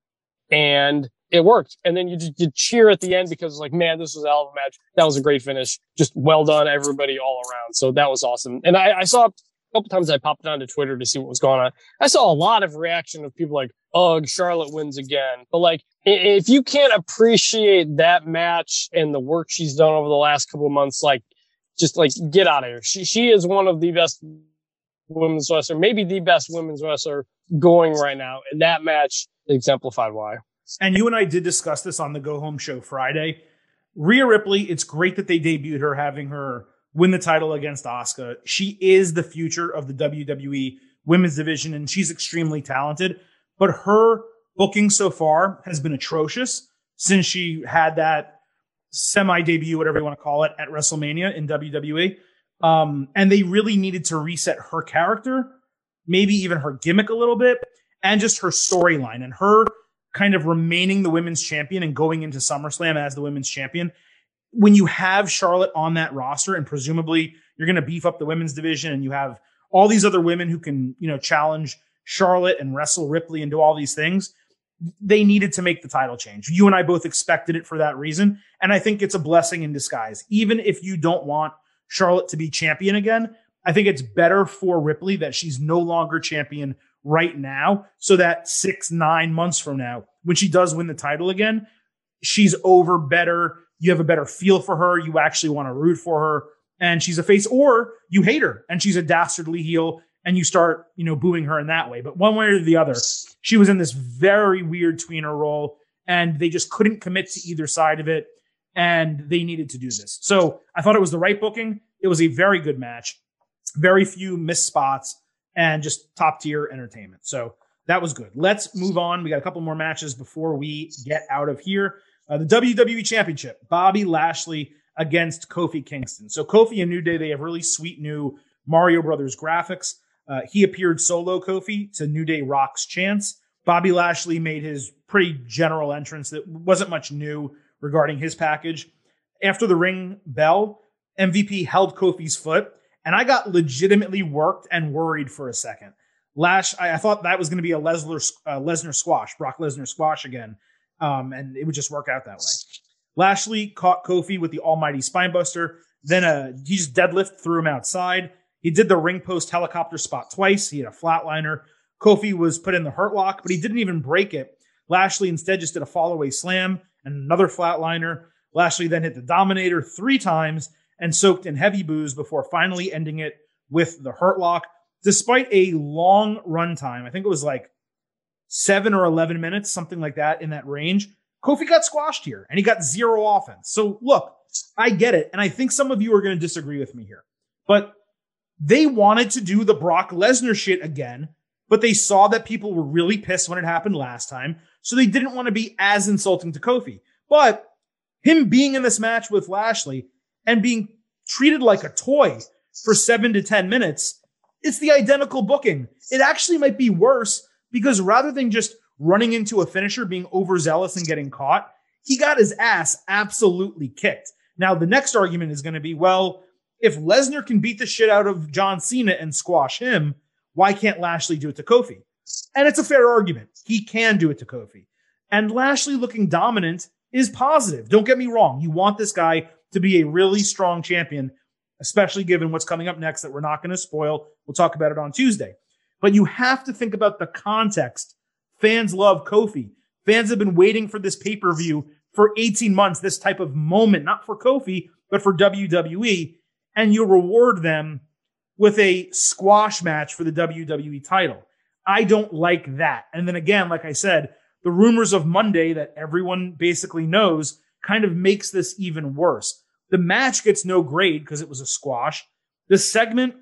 and it worked. And then you you cheer at the end because it's like, man, this was a hell of a match. That was a great finish. Just well done, everybody all around. So that was awesome. And I, I saw a couple times I popped onto Twitter to see what was going on. I saw a lot of reaction of people like, ugh, Charlotte wins again. But like, if you can't appreciate that match and the work she's done over the last couple of months, like, just like get out of here. She she is one of the best women's wrestler, maybe the best women's wrestler going right now. And that match exemplified why. And you and I did discuss this on the Go Home Show Friday. Rhea Ripley, it's great that they debuted her, having her win the title against Asuka. She is the future of the WWE women's division, and she's extremely talented. But her booking so far has been atrocious since she had that semi debut, whatever you want to call it, at WrestleMania in WWE. Um, and they really needed to reset her character, maybe even her gimmick a little bit, and just her storyline and her kind of remaining the women's champion and going into SummerSlam as the women's champion. When you have Charlotte on that roster, and presumably you're going to beef up the women's division, and you have all these other women who can, you know, challenge Charlotte and wrestle Ripley and do all these things, they needed to make the title change. You and I both expected it for that reason. And I think it's a blessing in disguise. Even if you don't want Charlotte to be champion again. I think it's better for Ripley that she's no longer champion right now, so that six, nine months from now, when she does win the title again, she's over better. You have a better feel for her. You actually want to root for her. And she's a face, or you hate her and she's a dastardly heel and you start, you know, booing her in that way. But one way or the other, she was in this very weird tweener role and they just couldn't commit to either side of it and they needed to do this. So I thought it was the right booking. It was a very good match, very few missed spots, and just top tier entertainment. So that was good. Let's move on. We got a couple more matches before we get out of here. Uh, the WWE Championship, Bobby Lashley against Kofi Kingston. So Kofi and New Day, they have really sweet new Mario Brothers graphics. Uh, he appeared solo Kofi to New Day Rock's chance. Bobby Lashley made his pretty general entrance that wasn't much new regarding his package. After the ring bell, MVP held Kofi's foot, and I got legitimately worked and worried for a second. Lash, I, I thought that was going to be a Lesnar, uh, Lesnar squash, Brock Lesnar squash again, um, and it would just work out that way. Lashley caught Kofi with the Almighty Spinebuster. Then uh, he just deadlift threw him outside. He did the ring post helicopter spot twice. He had a flatliner. Kofi was put in the hurt lock, but he didn't even break it. Lashley instead just did a fallaway slam and another flatliner. Lashley then hit the Dominator three times and soaked in heavy boos before finally ending it with the Hurt Lock. Despite a long runtime, I think it was like seven or 11 minutes, something like that in that range, Kofi got squashed here and he got zero offense. So look, I get it. And I think some of you are going to disagree with me here, but they wanted to do the Brock Lesnar shit again, but they saw that people were really pissed when it happened last time. So they didn't want to be as insulting to Kofi. But him being in this match with Lashley and being treated like a toy for seven to 10 minutes, it's the identical booking. It actually might be worse because rather than just running into a finisher, being overzealous and getting caught, he got his ass absolutely kicked. Now, the next argument is going to be well, if Lesnar can beat the shit out of John Cena and squash him, why can't Lashley do it to Kofi? And it's a fair argument. He can do it to Kofi. And Lashley looking dominant is positive. Don't get me wrong. You want this guy to be a really strong champion, especially given what's coming up next that we're not going to spoil. We'll talk about it on Tuesday. But you have to think about the context. Fans love Kofi. Fans have been waiting for this pay per view for 18 months this type of moment, not for Kofi, but for WWE, and you reward them with a squash match for the WWE title. I don't like that. And then again, like I said, the rumors of Monday that everyone basically knows kind of makes this even worse. The match gets no grade because it was a squash. The segment,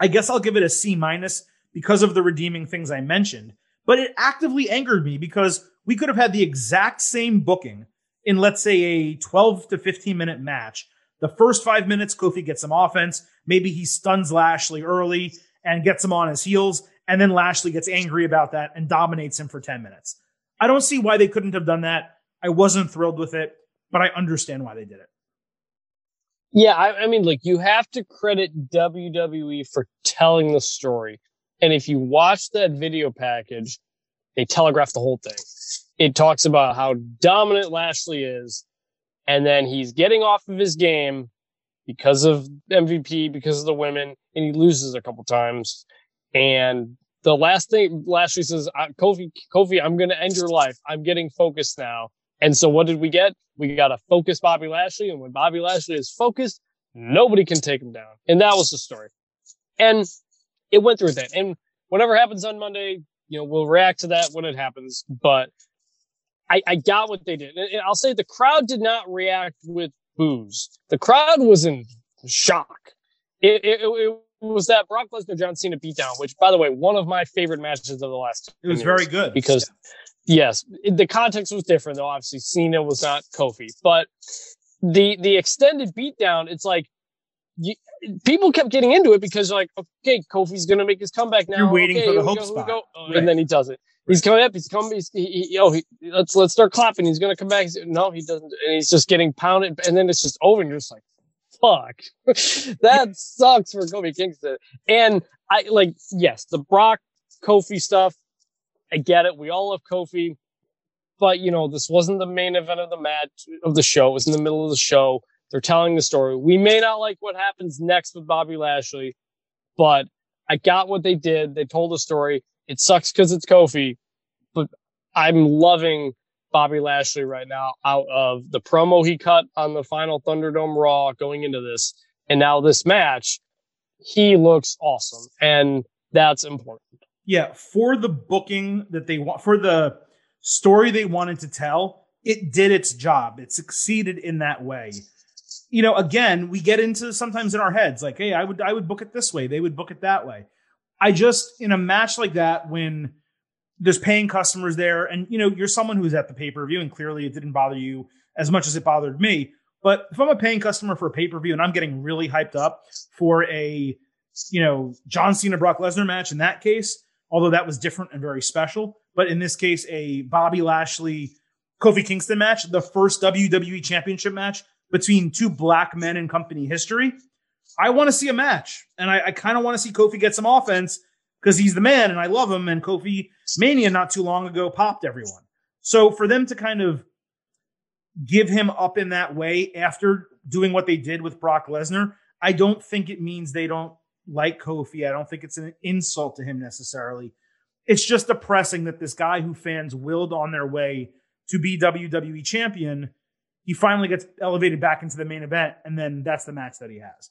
I guess I'll give it a C minus because of the redeeming things I mentioned, but it actively angered me because we could have had the exact same booking in, let's say, a 12 to 15 minute match. The first five minutes, Kofi gets some offense. Maybe he stuns Lashley early and gets him on his heels. And then Lashley gets angry about that and dominates him for 10 minutes. I don't see why they couldn't have done that. I wasn't thrilled with it, but I understand why they did it. Yeah, I, I, mean, like you have to credit WWE for telling the story. And if you watch that video package, they telegraph the whole thing. It talks about how dominant Lashley is, and then he's getting off of his game because of MVP, because of the women, and he loses a couple times. And the last thing Lashley says, uh, Kofi, Kofi, I'm going to end your life. I'm getting focused now. And so what did we get? We got a focused Bobby Lashley. And when Bobby Lashley is focused, nobody can take him down. And that was the story. And it went through that. And whatever happens on Monday, you know, we'll react to that when it happens. But I, I got what they did. And I'll say the crowd did not react with boos. The crowd was in shock. It, it, it was that Brock Lesnar John Cena beatdown, which, by the way, one of my favorite matches of the last. It was very good because, yes, the context was different though. Obviously, Cena was not Kofi, but the the extended beatdown, it's like you, people kept getting into it because like, okay, Kofi's gonna make his comeback now. You're waiting okay, for the hope go, spot, go. Oh, right. and then he does it. He's coming up. He's coming. He's, he, he, oh, he, let's let's start clapping. He's gonna come back. He's, no, he doesn't. And he's just getting pounded. And then it's just over. And you're just like, fuck. [laughs] that sucks for Kofi Kingston. And I like, yes, the Brock Kofi stuff. I get it. We all love Kofi, but you know, this wasn't the main event of the match of the show. It was in the middle of the show. They're telling the story. We may not like what happens next with Bobby Lashley, but I got what they did. They told the story. It sucks because it's Kofi, but I'm loving Bobby Lashley right now out of the promo he cut on the final Thunderdome Raw going into this. And now this match, he looks awesome. And that's important. Yeah. For the booking that they want, for the story they wanted to tell, it did its job. It succeeded in that way. You know, again, we get into sometimes in our heads like, hey, I would I would book it this way. They would book it that way. I just in a match like that when there's paying customers there, and you know you're someone who's at the pay per view, and clearly it didn't bother you as much as it bothered me. But if I'm a paying customer for a pay per view and I'm getting really hyped up for a you know John Cena Brock Lesnar match in that case, although that was different and very special, but in this case a Bobby Lashley Kofi Kingston match, the first WWE Championship match between two black men in company history. I want to see a match, and I, I kind of want to see Kofi get some offense because he's the man and I love him. And Kofi Mania not too long ago popped everyone. So for them to kind of give him up in that way after doing what they did with Brock Lesnar, I don't think it means they don't like Kofi. I don't think it's an insult to him necessarily. It's just depressing that this guy who fans willed on their way to be WWE champion, he finally gets elevated back into the main event, and then that's the match that he has.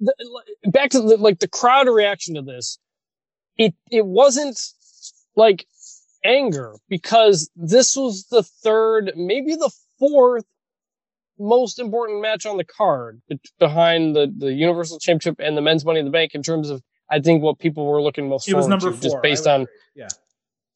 The, back to the, like the crowd reaction to this it it wasn't like anger because this was the third, maybe the fourth most important match on the card behind the, the Universal Championship and the Men's Money in the Bank in terms of I think what people were looking most it was number to, four, just based on yeah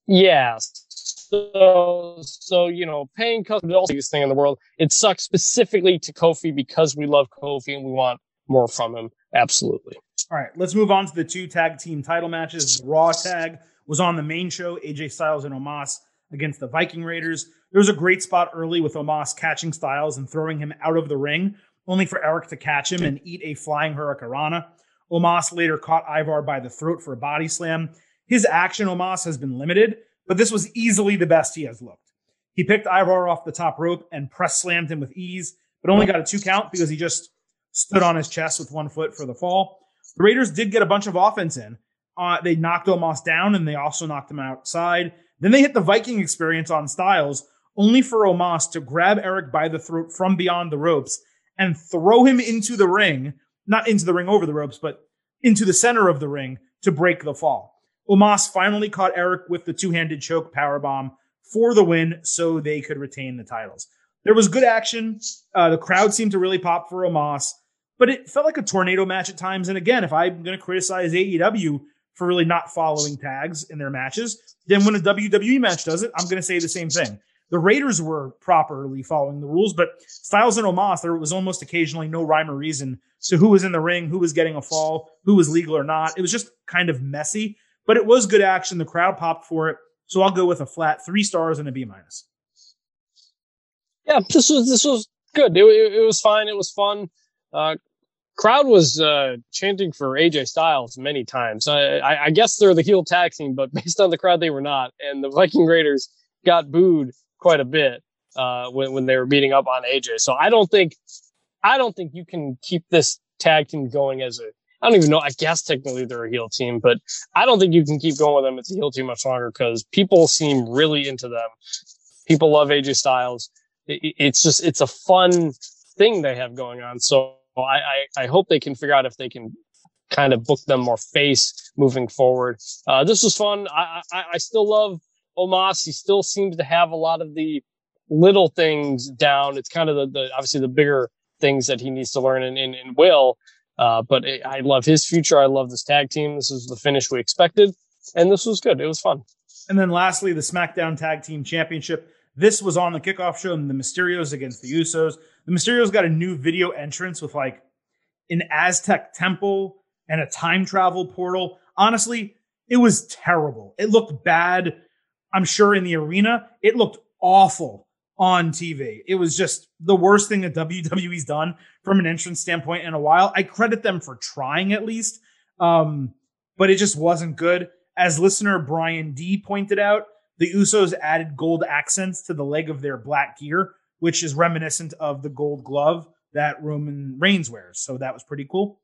yeah. So so you know paying customers the biggest thing in the world. It sucks specifically to Kofi because we love Kofi and we want more from him. Absolutely. All right, let's move on to the two tag team title matches. The Raw tag was on the main show, AJ Styles and Omos against the Viking Raiders. There was a great spot early with Omos catching Styles and throwing him out of the ring, only for Erik to catch him and eat a flying hurricanrana. Omos later caught Ivar by the throat for a body slam. His action, Omos, has been limited, but this was easily the best he has looked. He picked Ivar off the top rope and press slammed him with ease, but only got a two count because he just stood on his chest with one foot for the fall. The Raiders did get a bunch of offense in. Uh, they knocked Omos down and they also knocked him outside. Then they hit the Viking experience on Styles, only for Omos to grab Erik by the throat from beyond the ropes and throw him into the ring, not into the ring over the ropes, but into the center of the ring to break the fall. Omos finally caught Erik with the two-handed choke power bomb for the win so they could retain the titles. There was good action. Uh, the crowd seemed to really pop for Omos, but it felt like a tornado match at times. And again, if I'm going to criticize AEW for really not following tags in their matches, then when a WWE match does it, I'm going to say the same thing. The Raiders were properly following the rules, but Styles and Omos, there was almost occasionally no rhyme or reason to who was in the ring, who was getting a fall, who was legal or not. It was just kind of messy, but it was good action. The crowd popped for it. So I'll go with a flat three stars and a B minus. Yeah, this was this was good. It, it, it was fine. It was fun. Uh, crowd was uh, chanting for AJ Styles many times. I, I, I, guess they're the heel tag team, but [laughs] based on the crowd, they were not. And the Viking Raiders got booed quite a bit uh, when when they were beating up on AJ. So I don't think I don't think you can keep this tag team going as a I don't even know. I guess technically they're a heel team, but I don't think you can keep going with them as a heel team much longer because people seem really into them. People love AJ Styles. it's just, it's a fun thing they have going on. So I, I, I, hope they can figure out if they can kind of book them more face moving forward. Uh, this was fun. I, I, I still love Omos. He still seems to have a lot of the little things down. It's kind of the, the obviously the bigger things that he needs to learn and, in, in Will. Uh, but it, I love his future. I love this tag team. This is the finish we expected, and this was good. It was fun. And then lastly, the SmackDown Tag Team Championship. This was on the kickoff show, and the Mysterios against the Usos. The Mysterios got a new video entrance with like an Aztec temple and a time travel portal. Honestly, it was terrible. It looked bad. I'm sure in the arena, it looked awful on TV. It was just the worst thing that WWE's done from an entrance standpoint in a while. I credit them for trying at least, um, but it just wasn't good. As listener Brian D pointed out, the Usos added gold accents to the leg of their black gear, which is reminiscent of the gold glove that Roman Reigns wears. So that was pretty cool.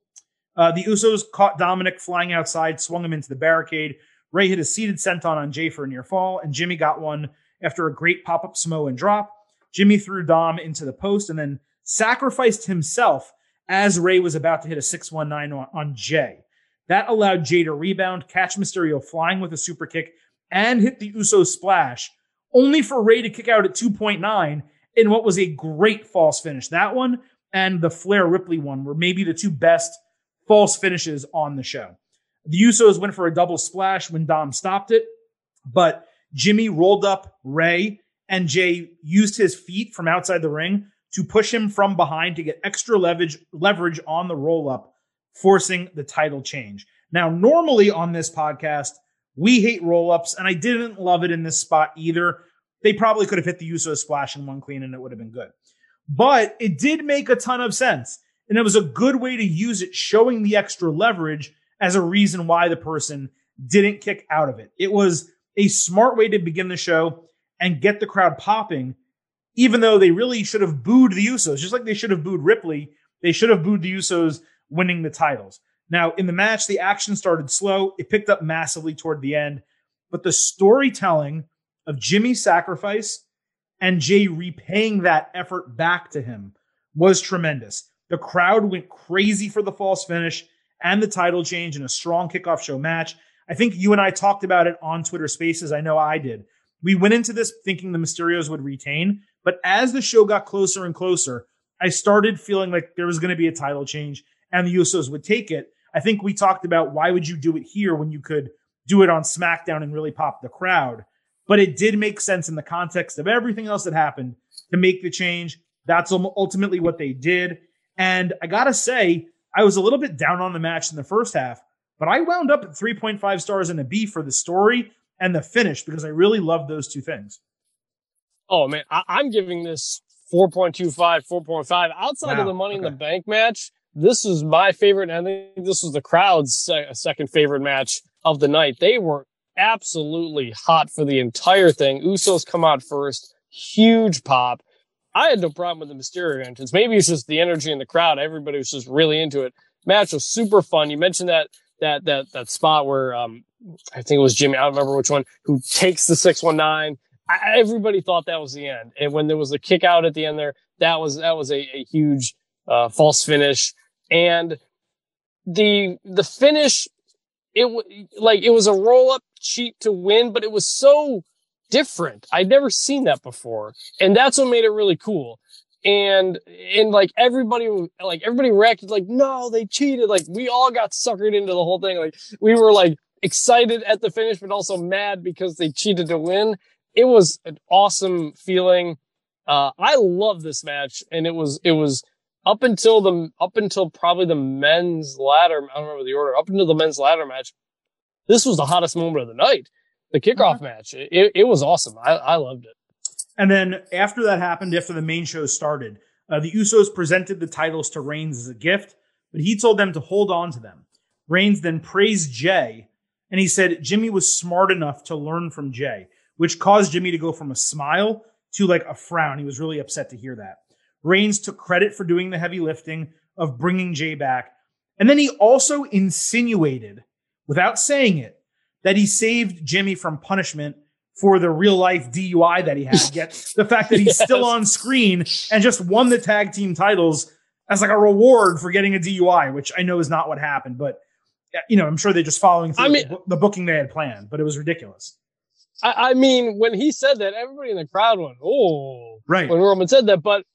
Uh, the Usos caught Dominic flying outside, swung him into the barricade. Rey hit a seated senton on Jey for a near fall, and Jimmy got one after a great pop up Samoan drop. Jimmy threw Dom into the post and then sacrificed himself as Rey was about to hit a 619 on, on Jey. That allowed Jey to rebound, catch Mysterio flying with a super kick, and hit the Uso splash, only for Rey to kick out at 2.9 in what was a great false finish. That one and the Flair Ripley one were maybe the two best false finishes on the show. The Usos went for a double splash when Dom stopped it, but Jimmy rolled up Rey, and Jey used his feet from outside the ring to push him from behind to get extra leverage, leverage on the roll up, forcing the title change. Now, normally on this podcast, we hate roll ups, and I didn't love it in this spot either. They probably could have hit the Uso splash in one clean and it would have been good. But it did make a ton of sense. And it was a good way to use it, showing the extra leverage as a reason why the person didn't kick out of it. It was a smart way to begin the show and get the crowd popping, even though they really should have booed the Usos, just like they should have booed Ripley. They should have booed the Usos winning the titles. Now, in the match, the action started slow. It picked up massively toward the end, but the storytelling of Jimmy's sacrifice and Jey repaying that effort back to him was tremendous. The crowd went crazy for the false finish and the title change in a strong kickoff show match. I think you and I talked about it on Twitter Spaces. I know I did. We went into this thinking the Mysterios would retain, but as the show got closer and closer, I started feeling like there was going to be a title change and the Usos would take it. I think we talked about why would you do it here when you could do it on SmackDown and really pop the crowd. But it did make sense in the context of everything else that happened to make the change. That's ultimately what they did. And I got to say, I was a little bit down on the match in the first half, but I wound up at 3.5 stars and a B for the story and the finish because I really loved those two things. Oh man, I- am giving this 4.25, 4.5. Outside wow. of the Money okay. in the Bank match, this is my favorite. And I think this was the crowd's se- second favorite match of the night. They were absolutely hot for the entire thing. Usos come out first, huge pop. I had no problem with the Mysterio entrance. Maybe it's just the energy in the crowd. Everybody was just really into it. Match was super fun. You mentioned that that that that spot where um I think it was Jimmy, I don't remember which one, who takes the 619. Everybody thought that was the end. And when there was a kick out at the end there, that was that was a, a huge uh, false finish. And the the finish, it was like it was a roll up cheat to win, but it was so different. I'd never seen that before, and that's what made it really cool. And and like everybody, like everybody reacted like, no, they cheated. Like we all got suckered into the whole thing. Like we were like excited at the finish, but also mad because they cheated to win. It was an awesome feeling. Uh, I love this match, and it was it was up until the up until probably the men's ladder. I don't remember the order. Up until the men's ladder match, this was the hottest moment of the night. The kickoff mm-hmm. match. It, it was awesome. I, I loved it. And then after that happened, after the main show started, uh, the Usos presented the titles to Reigns as a gift, but he told them to hold on to them. Reigns then praised Jey, and he said Jimmy was smart enough to learn from Jey, which caused Jimmy to go from a smile to like a frown. He was really upset to hear that. Reigns took credit for doing the heavy lifting of bringing Jey back. And then he also insinuated, without saying it, that he saved Jimmy from punishment for the real life DUI that he had. Yet [laughs] the fact that he's yes. still on screen and just won the tag team titles as like a reward for getting a DUI, which I know is not what happened, but you know, I'm sure they're just following through I mean, the booking they had planned, but it was ridiculous. I, I, mean, when he said that, everybody in the crowd went, "Oh!" Right when Roman said that. But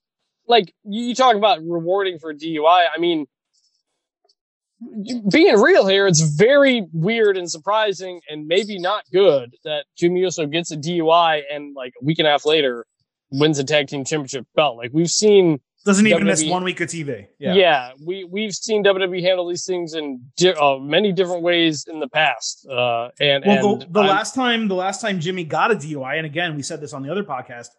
like you talk about rewarding for DUI. I mean, being real here, it's very weird and surprising, and maybe not good that Jimmy Uso gets a DUI and like a week and a half later wins a tag team championship belt. Like we've seen doesn't even WWE, miss one week of TV. Yeah. yeah, we we've seen WWE handle these things in di- uh, many different ways in the past. Uh, and well, and the, the last time the last time Jimmy got a DUI, and again we said this on the other podcast,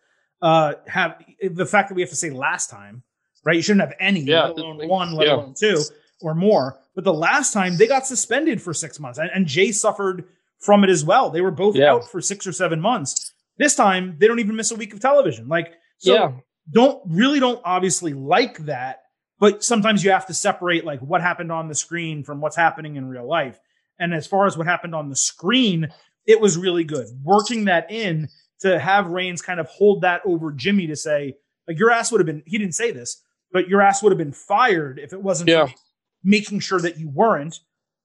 uh, have the fact that we have to say last time, right? You shouldn't have any, yeah, let alone one, let yeah. alone two or more. But the last time they got suspended for six months, and, and Jey suffered from it as well. They were both yeah. out for six or seven months. This time they don't even miss a week of television. Like, so yeah don't really don't obviously like that, but sometimes you have to separate like what happened on the screen from what's happening in real life. And as far as what happened on the screen, it was really good. Working that in to have Reigns kind of hold that over Jimmy to say, like, your ass would have been, he didn't say this, but your ass would have been fired if it wasn't yeah. making sure that you weren't.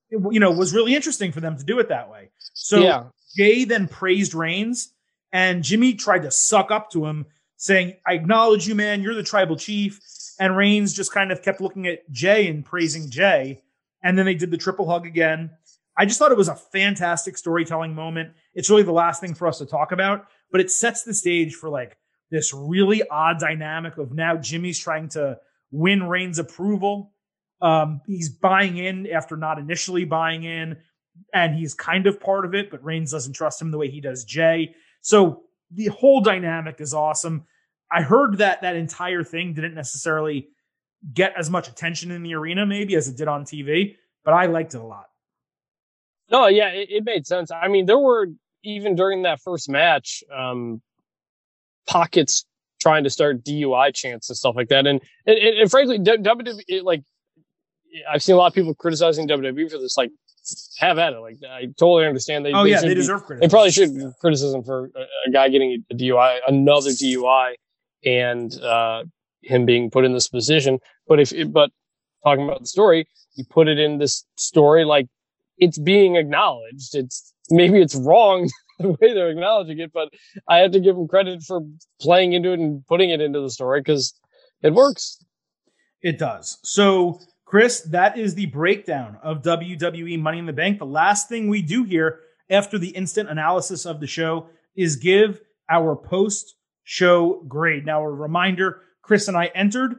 It, you know, was really interesting for them to do it that way. So yeah. Jey then praised Reigns, and Jimmy tried to suck up to him saying, I acknowledge you, man. You're the tribal chief. And Reigns just kind of kept looking at Jey and praising Jey. And then they did the triple hug again. I just thought it was a fantastic storytelling moment. It's really the last thing for us to talk about, but it sets the stage for like this really odd dynamic of now Jimmy's trying to win Reigns' approval. Um, he's buying in after not initially buying in, and he's kind of part of it, but Reigns doesn't trust him the way he does Jey. So the whole dynamic is awesome. I heard that that entire thing didn't necessarily get as much attention in the arena, maybe as it did on TV, but I liked it a lot. No, yeah, it, it made sense. I mean, there were even during that first match, um, pockets trying to start DUI chants and stuff like that, and and, and frankly, WWE like I've seen a lot of people criticizing WWE for this. Like, have at it. Like, I totally understand. They, oh they yeah, they deserve criticism. They probably should yeah. criticism for a, a, guy getting a DUI, another DUI and uh, him being put in this position. But if, but talking about the story, you put it in this story like it's being acknowledged. It's maybe it's wrong [laughs] the way they're acknowledging it, but I have to give them credit for playing into it and putting it into the story because it works. It does. So, Chris, that is the breakdown of WWE Money in the Bank. The last thing we do here after the instant analysis of the show is give our post show grade. Now, a reminder Chris and I entered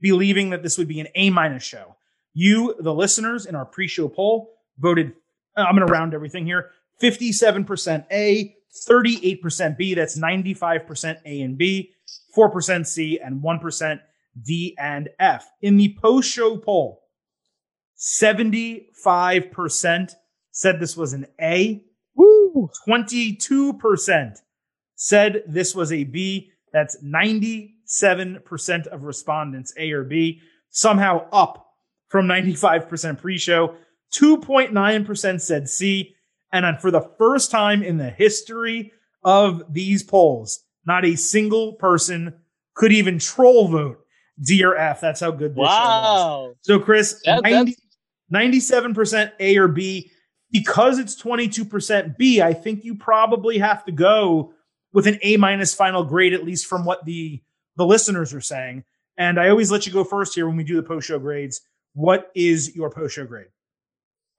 believing that this would be an A minus show. You, the listeners, in our pre show poll voted, I'm going to round everything here 57% A, 38% B. That's 95% A and B, 4% C, and 1% D and F. In the post show poll, 75% said this was an A. Woo! 22% said this was a B. That's 97% of respondents, A or B, somehow up from 95% pre show. 2.9% said C. And for the first time in the history of these polls, not a single person could even troll vote D or F. That's how good this show was. Wow. So, Chris, That- 90, 97% A or B. Because it's 22% B, I think you probably have to go with an A minus final grade, at least from what the, the listeners are saying. And I always let you go first here when we do the post show grades. What is your post show grade?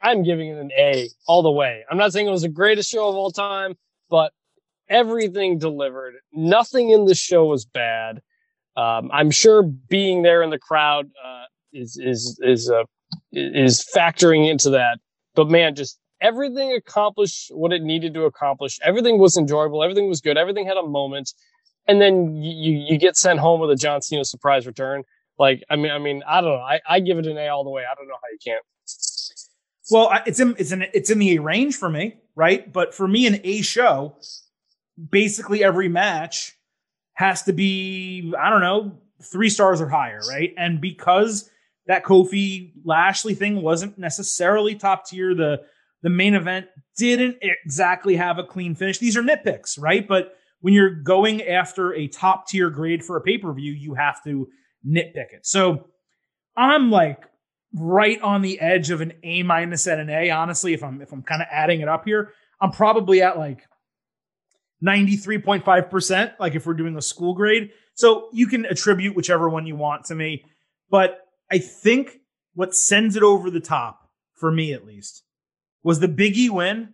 I'm giving it an A all the way. I'm not saying it was the greatest show of all time, but everything delivered. Nothing in the show was bad. Um, I'm sure being there in the crowd uh, is is is uh, is factoring into that. But man, just everything accomplished what it needed to accomplish. Everything was enjoyable. Everything was good. Everything had a moment, and then you you get sent home with a John Cena surprise return. Like I mean, I mean, I don't know. I, I give it an A all the way. I don't know how you can't. Well, it's in it's in it's in the A range for me, right? But for me, an A show, basically every match has to be I don't know three stars or higher, right? And because that Kofi Lashley thing wasn't necessarily top tier, the the main event didn't exactly have a clean finish. These are nitpicks, right? But when you're going after a top tier grade for a pay per view, you have to nitpick it. So I'm like right on the edge of an A minus and an A. Honestly, if I'm if I'm kind of adding it up here, I'm probably at like 93.5%, like if we're doing a school grade. So you can attribute whichever one you want to me. But I think what sends it over the top, for me at least, was the Biggie win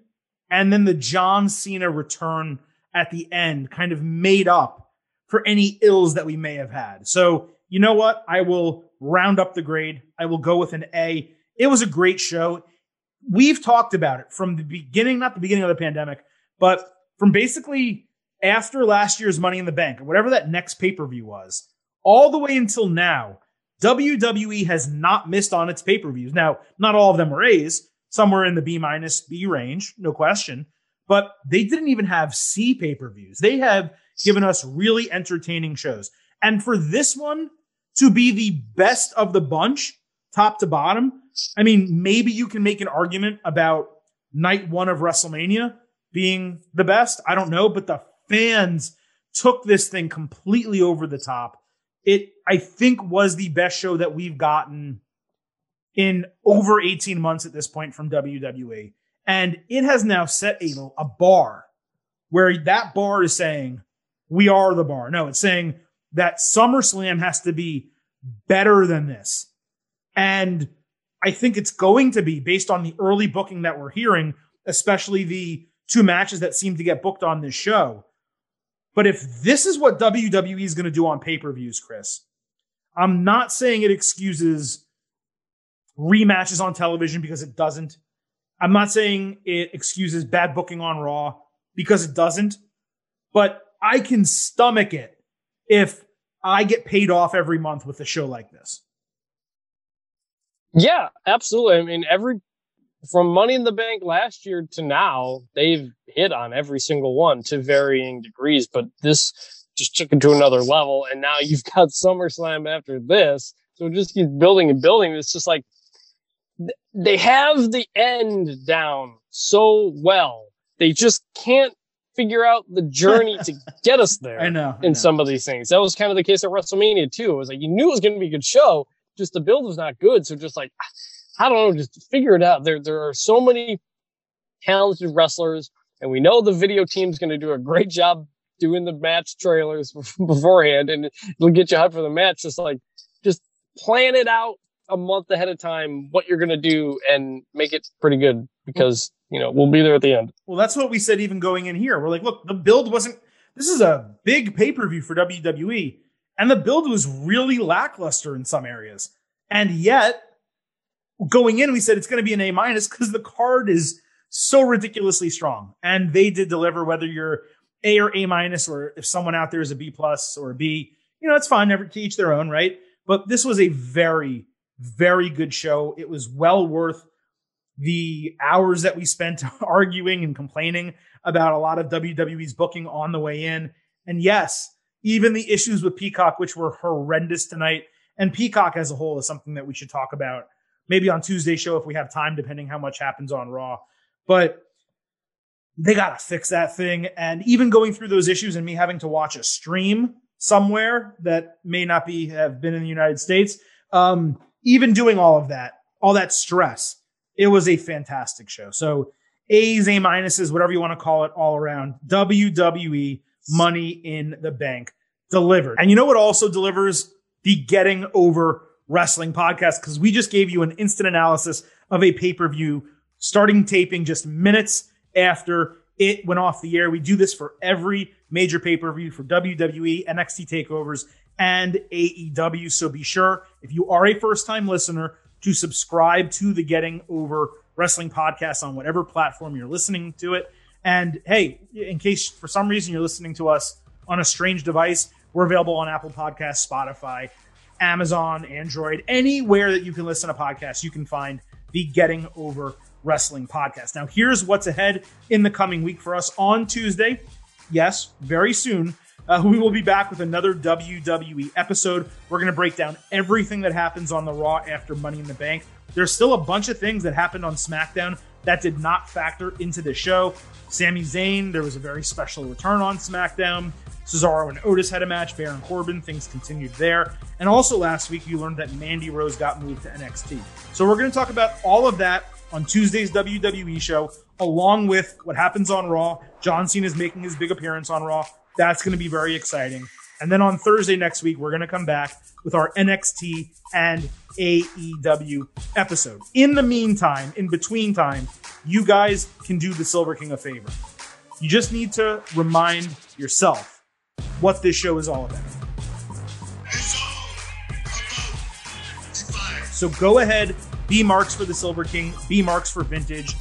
and then the John Cena return at the end kind of made up for any ills that we may have had. So you know what? I will round up the grade. I will go with an A. It was a great show. We've talked about it from the beginning, not the beginning of the pandemic, but from basically after last year's Money in the Bank, or whatever that next pay per view was, all the way until now, WWE has not missed on its pay per views. Now, not all of them were A's. Some were in the B minus B range, no question. But they didn't even have C pay per views. They have given us really entertaining shows. And for this one to be the best of the bunch, top to bottom, I mean, maybe you can make an argument about night one of WrestleMania being the best. I don't know, but the fans took this thing completely over the top. It, I think, was the best show that we've gotten in over 18 months at this point from WWE. And it has now set a, a bar where that bar is saying, we are the bar. No, it's saying that SummerSlam has to be better than this. And I think it's going to be based on the early booking that we're hearing, especially the two matches that seem to get booked on this show. But if this is what WWE is going to do on pay per views, Chris, I'm not saying it excuses rematches on television because it doesn't. I'm not saying it excuses bad booking on Raw because it doesn't. But I can stomach it if I get paid off every month with a show like this. Yeah, absolutely. I mean, every from Money in the Bank last year to now, they've hit on every single one to varying degrees. But this just took it to another level, and now you've got [laughs] SummerSlam after this, so it just keeps building and building. It's just like they have the end down so well. They just can't figure out the journey to get us [laughs] there I know. I in know. some of these things. That was kind of the case at WrestleMania too. It was like you knew it was going to be a good show, just the build was not good. So just like I don't know, just figure it out. There there are so many talented wrestlers, and we know the video team's going to do a great job doing the match trailers [laughs] beforehand, and it'll get you hyped for the match. Just like just plan it out a month ahead of time what you're going to do and make it pretty good because you know we'll be there at the end. Well, that's what we said even going in here. We're like, look, the build wasn't. This is a big pay per view for WWE, and the build was really lackluster in some areas. And yet, going in, we said it's going to be an A minus because the card is so ridiculously strong, and they did deliver. Whether you're A or A minus, or if someone out there is a B plus or a B, you know, it's fine. Never to each their own, right? But this was a very, very good show. It was well worth the hours that we spent [laughs] arguing and complaining about a lot of WWE's booking on the way in. And yes, even the issues with Peacock, which were horrendous tonight, and Peacock as a whole is something that we should talk about maybe on Tuesday show if we have time, depending how much happens on Raw. But they got to fix that thing. And even going through those issues and me having to watch a stream somewhere that may not be have been in the United States, um, even doing all of that, all that stress, it was a fantastic show. So A's, A minuses, whatever you want to call it, all around. WWE Money in the Bank delivered. And you know what also delivers? The Getting Over Wrestling podcast, because we just gave you an instant analysis of a pay per view starting taping just minutes after it went off the air. We do this for every major pay per view for WWE, NXT takeovers, and AEW. So be sure, if you are a first time listener, to subscribe to the Getting Over Wrestling podcast on whatever platform you're listening to it. And hey, in case for some reason you're listening to us on a strange device, we're available on Apple Podcasts, Spotify, Amazon, Android, anywhere that you can listen to podcasts, you can find the Getting Over Wrestling podcast. Now, here's what's ahead in the coming week for us on Tuesday. Yes, very soon. Uh, we will be back with another WWE episode. We're going to break down everything that happens on the Raw after Money in the Bank. There's still a bunch of things that happened on SmackDown that did not factor into the show. Sami Zayn, there was a very special return on SmackDown. Cesaro and Otis had a match. Baron Corbin, things continued there. And also last week, you learned that Mandy Rose got moved to NXT. So we're going to talk about all of that on Tuesday's WWE show, along with what happens on Raw. John Cena is making his big appearance on Raw. That's going to be very exciting. And then on Thursday next week, we're going to come back with our NXT and AEW episode. In the meantime, in between time, you guys can do the Silver King a favor. You just need to remind yourself what this show is all about. So go ahead, be marks for the Silver King, be marks for vintage.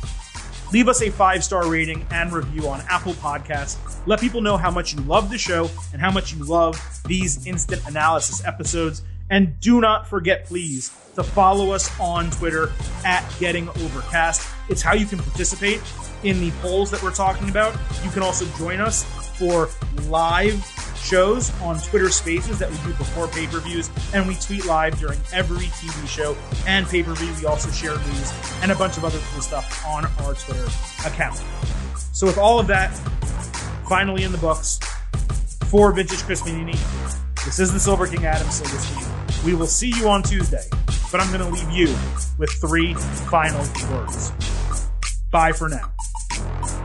Leave us a five star rating and review on Apple Podcasts. Let people know how much you love the show and how much you love these instant analysis episodes. And do not forget, please, to follow us on Twitter at Getting Overcast. It's how you can participate in the polls that we're talking about. You can also join us for live shows on Twitter Spaces that we do before pay per views, and we tweet live during every TV show and pay per view. We also share news and a bunch of other cool stuff on our Twitter account. So, with all of that finally in the books for Vintage Chris Vannini, this is the Silver King Adam Silverstein. We will see you on Tuesday, but I'm going to leave you with three final words. Bye for now.